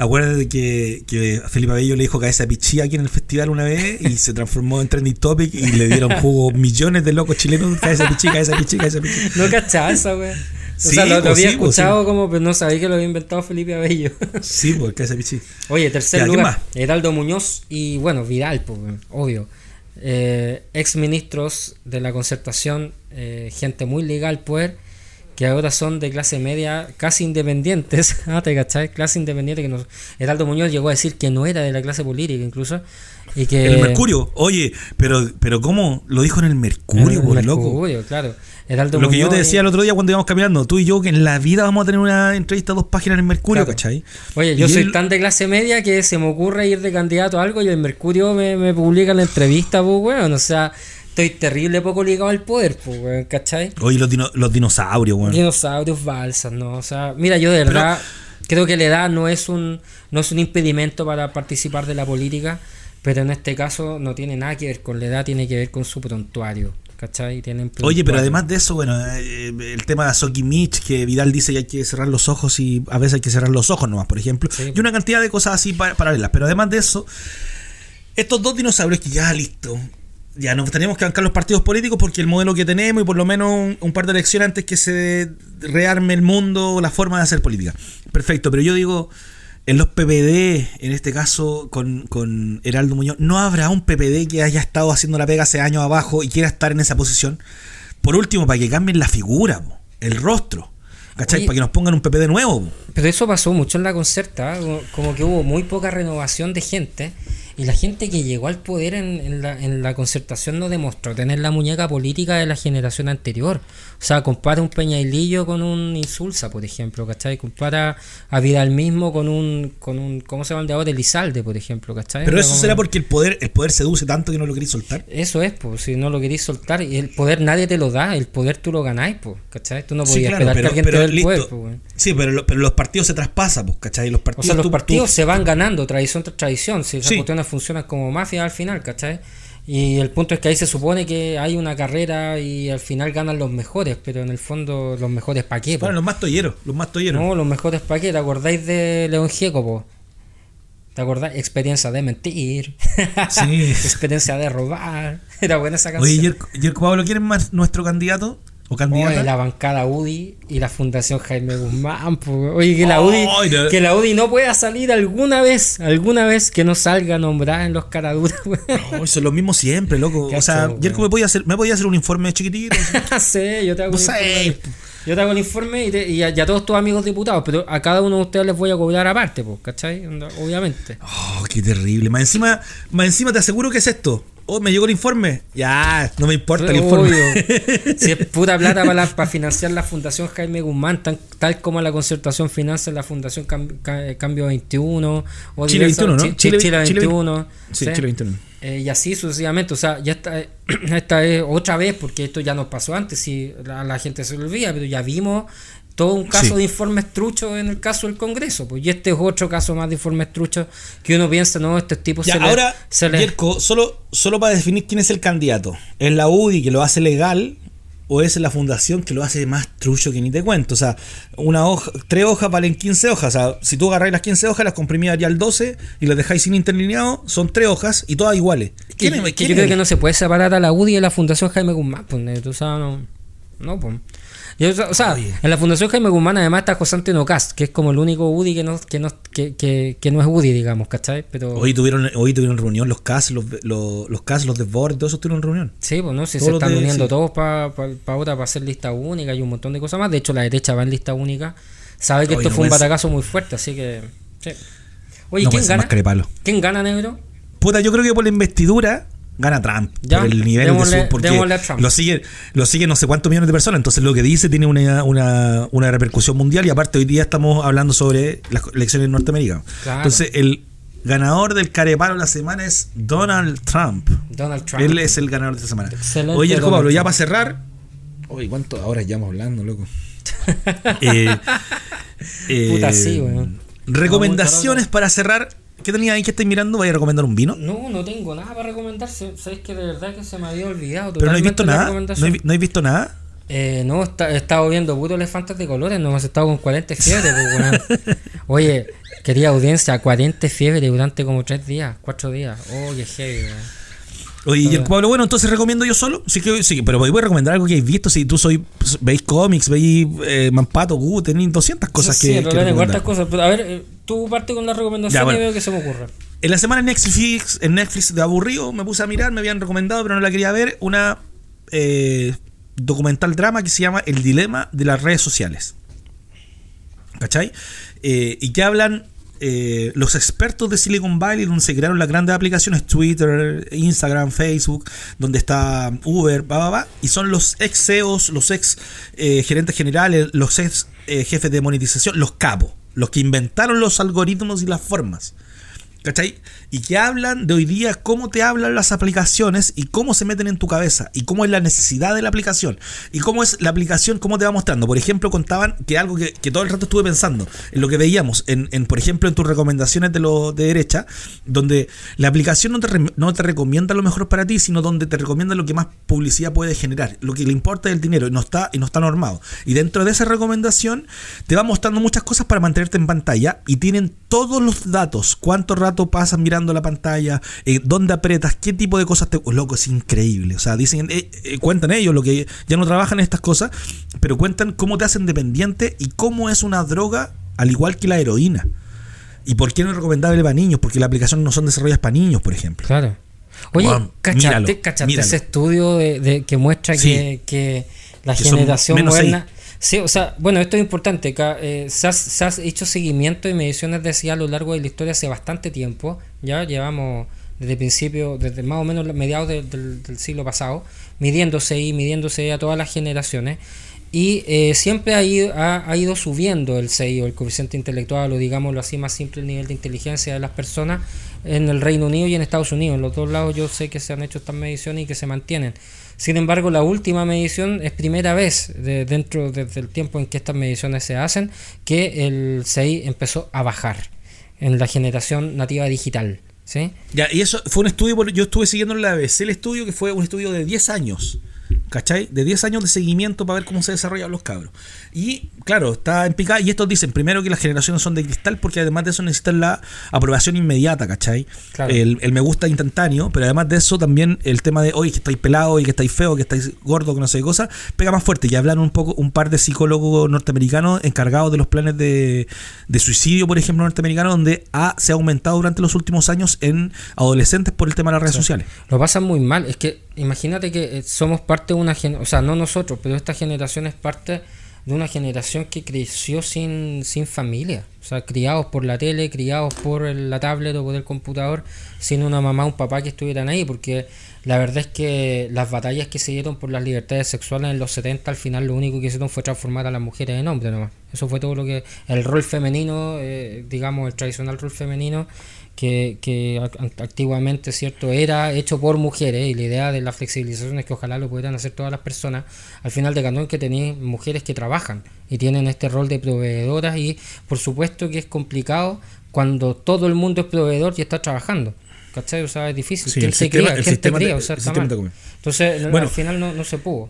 acuérdate que, que Felipe Abello le dijo cabeza pichí aquí en el festival una vez y se transformó en trending topic y le dieron jugo millones de locos chilenos. Cabeza pichí, cabeza pichí, cabeza pichí. no cachaba esa, güey. O Sí, sea, lo, lo pues, había sí, pues, escuchado como, pero no sabía que lo había inventado Felipe Abello. Sí, pues cabeza pichí. Oye, tercer Ya, ¿quién lugar? Heraldo Muñoz y bueno, Vidal, pues, obvio. Eh, ex ministros de la concertación, eh, gente muy legal, pues, que ahora son de clase media, casi independientes. <laughs> ah, te cachai, clase independiente. que no, Heraldo Muñoz llegó a decir que no era de la clase política, incluso. Y que, El Mercurio, oye, pero, pero ¿cómo? Lo dijo en el Mercurio, por loco. Mercurio, claro. Heraldo Lo que yo te decía y- el otro día cuando íbamos caminando, tú y yo, que en la vida vamos a tener una entrevista a dos páginas en el Mercurio, Claro. ¿cachai? Oye, yo Y soy él- tan de clase media que se me ocurre ir de candidato a algo y el Mercurio me, me publica la entrevista, pues, weón. O sea, estoy terrible poco ligado al poder, pues, weón, ¿cachai? Oye, los, dino- los dinosaurios, weón. Dinosaurios, balsas, ¿no? O sea, mira, yo de verdad creo que la edad no es un no es un impedimento para participar de la política, pero en este caso no tiene nada que ver con la edad, tiene que ver con su prontuario, ¿cachai? Tienen Oye, pero prontuario. además de eso, bueno, eh, el tema de Soki Mitch, que Vidal dice que hay que cerrar los ojos y a veces hay que cerrar los ojos nomás, por ejemplo, Sí. y una cantidad de cosas así pa- paralelas. Pero además de eso, estos dos dinosaurios que ya listo, ya nos tenemos que bancar los partidos políticos porque el modelo que tenemos y por lo menos un, un par de elecciones antes que se rearme el mundo, la forma de hacer política. Perfecto, pero yo digo, en los PPD, en este caso con, con Heraldo Muñoz, ¿no habrá un PPD que haya estado haciendo la pega hace años abajo y quiera estar en esa posición? Por último, para que cambien la figura, po, el rostro. ¿Cachai? Oye. para que nos pongan un PPD nuevo. po. Pero eso pasó mucho en la concerta, ¿eh? como, como que hubo muy poca renovación de gente y la gente que llegó al poder en, en la, en la concertación no demostró tener la muñeca política de la generación anterior. O sea, compara un Peñailillo con un Insulza, por ejemplo, ¿cachai? Compara a Vidal mismo con un, con un ¿cómo se llama el de ahora? Elizalde, por ejemplo, ¿cachai? Pero eso será porque el poder, el poder seduce tanto que no lo queréis soltar. Eso es, pues, si no lo queréis soltar, y el poder nadie te lo da, el poder tú lo ganáis, pues, ¿cachai? Tú no Sí, podías claro, esperar pero, que alguien pero te dé el listo. poder, pues. Sí, pero, lo- pero los partidos se traspasan, pues, ¿cachai? Los O partidos, sea, los tú- partidos tú- se van ganando, tradición tras tradición. Si Sí. Funcionan como mafia al final, ¿cachai? Y el punto es que ahí se supone que hay una carrera y al final ganan los mejores, pero en el fondo, ¿los mejores para qué? po? Bueno, los más tolleros, los más tolleros. no, los mejores para qué. ¿Te acordáis de León Gieco, po? ¿Te acordáis? Experiencia de mentir. Sí. <laughs> Experiencia de robar. <laughs> Era buena esa canción. Oye, Yerko Pablo, ¿quién es más nuestro candidato? ¿O candidata? Oye, la bancada UDI y la Fundación Jaime Guzmán. po. Oye, que la, UDI, no. que la UDI no pueda salir alguna vez, alguna vez que no salga nombrada en los caraduras. <laughs> weón. Oh, son los mismos siempre, loco. O sea, Yerko weón. me podía hacer, me podía hacer un informe chiquitito. así. <laughs> sí, yo te hago No un sé. informe. Yo te hago el informe y, te- y a, y a todos tus amigos diputados, pero a cada uno de ustedes les voy a cobrar aparte, pues, ¿cachai? Obviamente. Oh, qué terrible. Más encima, más encima te aseguro que es esto. Oh, me llegó el informe. Ya, no me importa el informe. Obvio. <laughs> Si es puta plata para, la- para financiar la Fundación Jaime Guzmán, tan- tal como la concertación financia la Fundación Cam- Ca- Cambio 21 o Chile diversas- 21, ¿no? Chi- Chile- Chile, Chile 21. Sí, ¿sí? Chile 21. Eh, y así sucesivamente, o sea, ya está, <clears throat> esta es otra vez, porque esto ya nos pasó antes, si la, la gente se olvida, pero ya vimos todo un caso Sí. de informes truchos en el caso del Congreso. Pues, y este es otro caso más de informes truchos que uno piensa, no, estos tipos Ya, se le- ahora, se le- Yerko, solo, solo para definir quién es el candidato. ¿Es la UDI que lo hace legal o es la fundación que lo hace más trucho que ni te cuento? O sea, una hoja, tres hojas valen 15 hojas. O sea, si tú agarráis las 15 hojas, las comprimías ya al 12 y las dejáis sin interlineado, son tres hojas y todas iguales. ¿Quién es- que quién yo creo que no se puede separar a la UDI y la Fundación Jaime Guzmán. Pues, tú sabes, no, no, pues. O sea, en la Fundación Jaime Guzmán además está José Antonio Cast, que es como el único UDI que no, que no, que, que, que no es UDI, digamos, ¿cachai? Pero Hoy tuvieron, hoy tuvieron reunión los CAS, los, los, los CAS, los todos esos tuvieron reunión. Sí, pues no, si Todos se están de- uniendo sí. todos para pa, pa ahora para hacer lista única y un montón de cosas más. De hecho, la derecha va en lista única. Sabe que esto no fue un batacazo muy fuerte, así que. Sí. Oye, No ¿quién gana? ¿Quién gana, negro? Puta, yo creo que por la investidura gana Trump. Ya, por el nivel démosle- de su. Porque lo sigue, lo sigue no sé cuántos millones de personas. Entonces lo que dice tiene una, una, una repercusión mundial. Y aparte, hoy día estamos hablando sobre las elecciones norteamericanas. Claro. Entonces, el ganador del carepalo de la semana es Donald Trump. Donald Trump. Él es el ganador de esta semana. Excelente, Oye, Donald Pablo, ya para cerrar. Oye, ¿cuánto ahora ya vamos hablando, loco? eh, eh, <laughs> Puta, sí, weón. Recomendaciones para cerrar. ¿Qué tenía ahí que estáis mirando? ¿Vaya a recomendar un vino? No, no tengo nada para recomendar. Se- Sabes que de verdad que se me había olvidado. Pero no he visto nada. ¿No he, no he visto nada? Eh, no, está- he estado viendo putos elefantes de colores, no hemos estado con 40 fiebre, pues. <laughs> Oye, querida audiencia, 40 fiebre durante como 3 días, 4 días. Oye, heavy, weón. Oye, y el Ah. Pablo, bueno, entonces recomiendo yo solo. Sí, que, sí, pero voy a recomendar algo que hayáis visto. Si tú soy, veis cómics, veis eh, Mampato, Gu, tenéis 200 cosas sí, que. sí, cuartas cosas. Pero, a ver, eh, tú parte con la recomendación Ya, bueno. y veo que se me ocurre. En la semana en Netflix, en Netflix de aburrido, me puse a mirar, me habían recomendado, pero no la quería ver, una eh, documental drama que se llama El dilema de las redes sociales. ¿Cachai? Eh, y que hablan eh, los expertos de Silicon Valley, donde se crearon las grandes aplicaciones Twitter, Instagram, Facebook, donde está Uber, va, va, va, y son los ex CEOs, los ex eh, gerentes generales, los ex eh, jefes de monetización, los capos, los que inventaron los algoritmos y las formas. ¿Cachai? Y que hablan de hoy día cómo te hablan las aplicaciones y cómo se meten en tu cabeza y cómo es la necesidad de la aplicación y cómo es la aplicación, cómo te va mostrando. Por ejemplo, contaban que algo que, todo el rato estuve pensando en lo que veíamos, en, por ejemplo, en tus recomendaciones de lo de derecha, donde la aplicación no te, no te recomienda lo mejor para ti, sino donde te recomienda lo que más publicidad puede generar. Lo que le importa es el dinero y no está, y no está normado. Y dentro de esa recomendación te va mostrando muchas cosas para mantenerte en pantalla y tienen todos los datos, cuánto rato pasas mirando la pantalla, eh, dónde apretas, qué tipo de cosas te... oh, loco, es increíble. O sea, dicen, eh, eh, cuentan ellos, lo que ya no trabajan en estas cosas, pero cuentan cómo te hacen dependiente y cómo es una droga al igual que la heroína. ¿Y por qué no es recomendable para niños? Porque las aplicaciones no son desarrolladas para niños, por ejemplo. Claro. Oye, Juan, ¿cachaste, míralo, cachaste míralo. ese estudio de, de- que muestra Sí. que, que la Que generación menos moderna... Sí, o sea, bueno, esto es importante. eh, se, ha, se ha hecho seguimiento y mediciones de SIA a lo largo de la historia hace bastante tiempo. Ya llevamos desde principio, desde más o menos mediados de- del, siglo pasado, midiéndose y midiéndose a todas las generaciones. Y eh, siempre ha ido, ha, ido subiendo el CI el coeficiente intelectual, o digámoslo así, más simple el nivel de inteligencia de las personas en el Reino Unido y en Estados Unidos. En los dos lados yo sé que se han hecho estas mediciones y que se mantienen. Sin embargo, la última medición es primera vez de, dentro desde el tiempo en que estas mediciones se hacen que el CI empezó a bajar en la generación nativa digital. ¿sí? Ya, y eso fue un estudio, yo estuve siguiendo en la ABC el estudio, que fue un estudio de 10 años. ¿Cachai? De 10 años de seguimiento para ver cómo se desarrollan los cabros. Y claro, está en picada. Y estos dicen primero que las generaciones son de cristal, porque además de eso necesitan la aprobación inmediata, ¿cachai? Claro. El, el me gusta instantáneo, pero además de eso también el tema de hoy que estáis pelado y que estáis feo, que estáis gordo, que no sé qué cosa, pega más fuerte. Y hablan un poco, un par de psicólogos norteamericanos encargados de los planes de, de suicidio, por ejemplo, norteamericanos, donde ha, se ha aumentado durante los últimos años en adolescentes por el tema de las redes sociales. Lo pasan muy mal. Es que imagínate que eh, somos parte de una generación, o sea, no nosotros, pero esta generación es parte de una generación que creció sin, sin familia. O sea, criados por la tele, criados por la tablet o por el computador, sin una mamá o un papá que estuvieran ahí. Porque la verdad es que las batallas que se dieron por las libertades sexuales en los 70, al final lo único que hicieron fue transformar a las mujeres en hombres nomás. Eso fue todo lo que. El rol femenino, eh, digamos, el tradicional rol femenino que, que antiguamente cierto era hecho por mujeres y la idea de la flexibilización es que ojalá lo pudieran hacer todas las personas al final de cantón que tenéis mujeres que trabajan y tienen este rol de proveedoras y por supuesto que es complicado cuando todo el mundo es proveedor y está trabajando ¿cachai? O sea, es difícil. ¿Quién te cría? ¿Quién te cría? O sea, Entonces, bueno, al final no, no se pudo.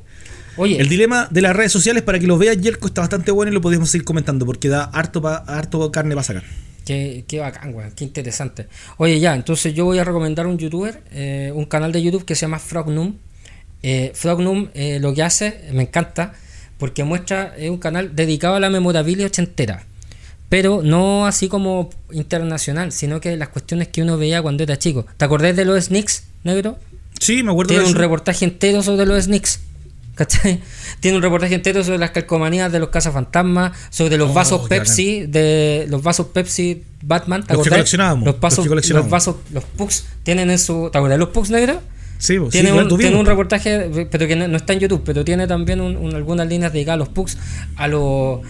Oye, el dilema de las redes sociales, para que lo veas, Yerko, está bastante bueno y lo podemos seguir comentando porque da harto, harto carne para sacar. Qué, qué bacán, güey, qué interesante. Oye, ya, entonces yo voy a recomendar un youtuber, eh, un canal de YouTube que se llama Frognum. Eh, Frognum eh, lo que hace, me encanta, porque muestra, es un canal dedicado a la memorabilia ochentera. Pero no así como internacional, sino que las cuestiones que uno veía cuando era chico. ¿Te acordás de los Snicks, negro? Sí, me acuerdo Tiene un reportaje entero sobre los Snicks. ¿Cachai? Tiene un reportaje entero sobre las calcomanías de los cazafantasmas, sobre los oh, vasos Pepsi, de los vasos Pepsi Batman. los que coleccionábamos. Los, los, vasos, los Pugs tienen en su. ¿Te acuerdas los Pugs negros? Sí, tiene, un, tiene un reportaje, pero que no, está en YouTube, pero tiene también algunas líneas dedicadas a los Pugs, a los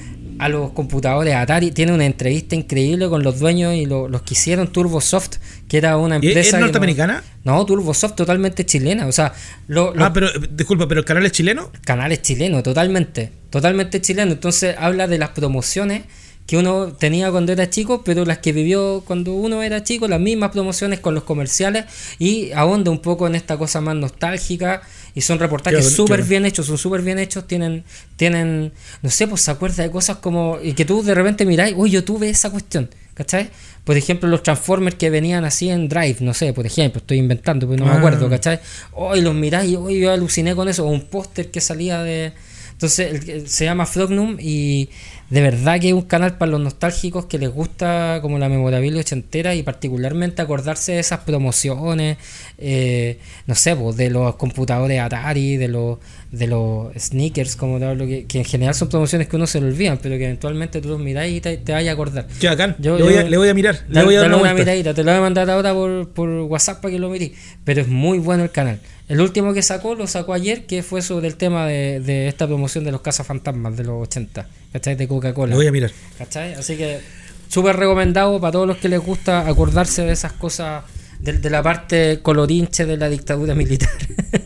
a los computadores Atari. Tiene una entrevista increíble con los dueños y los que hicieron Turbosoft, que era una empresa. ¿Es norteamericana? No, Turbosoft totalmente chilena. O sea, lo, ah, pero disculpa, ¿pero el canal es chileno? Canal es chileno, totalmente. Totalmente chileno. Entonces habla de las promociones que uno tenía cuando era chico, pero las que vivió cuando uno era chico, las mismas promociones con los comerciales y ahonda un poco en esta cosa más nostálgica y son reportajes súper bien hechos, son súper bien hechos, tienen, tienen, no sé, pues se acuerda de cosas como, y que tú de repente miráis, uy, yo tuve esa cuestión, ¿cachai? Por ejemplo, los Transformers que venían así en Drive, no sé, por ejemplo, estoy inventando, pero no me acuerdo, ah. ¿cachai? Hoy los miráis y hoy yo aluciné con eso, o un póster que salía de... Entonces, se llama Frognum y de verdad que es un canal para los nostálgicos que les gusta como la memorabilia ochentera y particularmente acordarse de esas promociones, eh, no sé, pues, de los computadores Atari, de los de los sneakers, como te hablo, que, en general son promociones que uno se le olvidan, pero que eventualmente tú los miráis y te, te vayas a acordar. Qué bacán. Yo, le, voy a, le, voy a, mirar. Le voy a dar una, miradita. Te lo voy a mandar ahora por, por WhatsApp para que lo mires. Pero es muy bueno el canal. El último que sacó lo sacó ayer, que fue sobre el tema de, de esta promoción de los cazafantasmas de los 80, ¿cachai? De Coca-Cola. Lo voy a mirar. ¿cachai? Así que súper recomendado para todos los que les gusta acordarse de esas cosas, de, de la parte colorinche de la dictadura militar.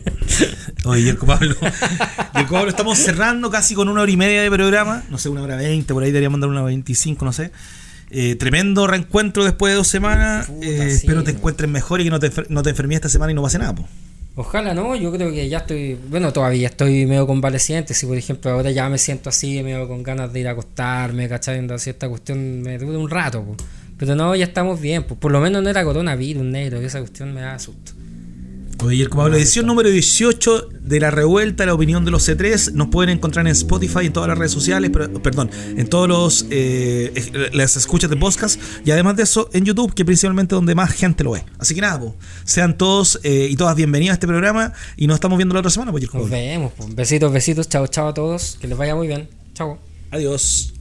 <laughs> Oye, Yerko Pablo. Yerko Pablo, estamos cerrando casi con una hora y media de programa. No sé, una hora veinte, por ahí deberíamos mandar una veinticinco, no sé. Eh, tremendo reencuentro después de dos semanas. Eh, espero te encuentres mejor y que no te, no te enfermes esta semana y no pase nada. Po. Ojalá no, yo creo que ya estoy, bueno, todavía estoy medio convaleciente, si por ejemplo ahora ya me siento así, medio con ganas de ir a acostarme, ¿cachai? Así esta cuestión me dura un rato, pero no, ya estamos bien, pues por lo menos no era coronavirus negro, que esa cuestión me da susto. Oye, como la edición número 18 de La Revuelta, la opinión de los C3, nos pueden encontrar en Spotify, en todas las redes sociales, perdón, en todos los eh, las escuchas de podcast y además de eso en YouTube, que principalmente donde más gente lo ve. Así que nada, sean todos eh, y todas bienvenidos a este programa y nos estamos viendo la otra semana. Pues, nos vemos, besitos, besitos, chao, chao a todos, que les vaya muy bien, chao. Adiós.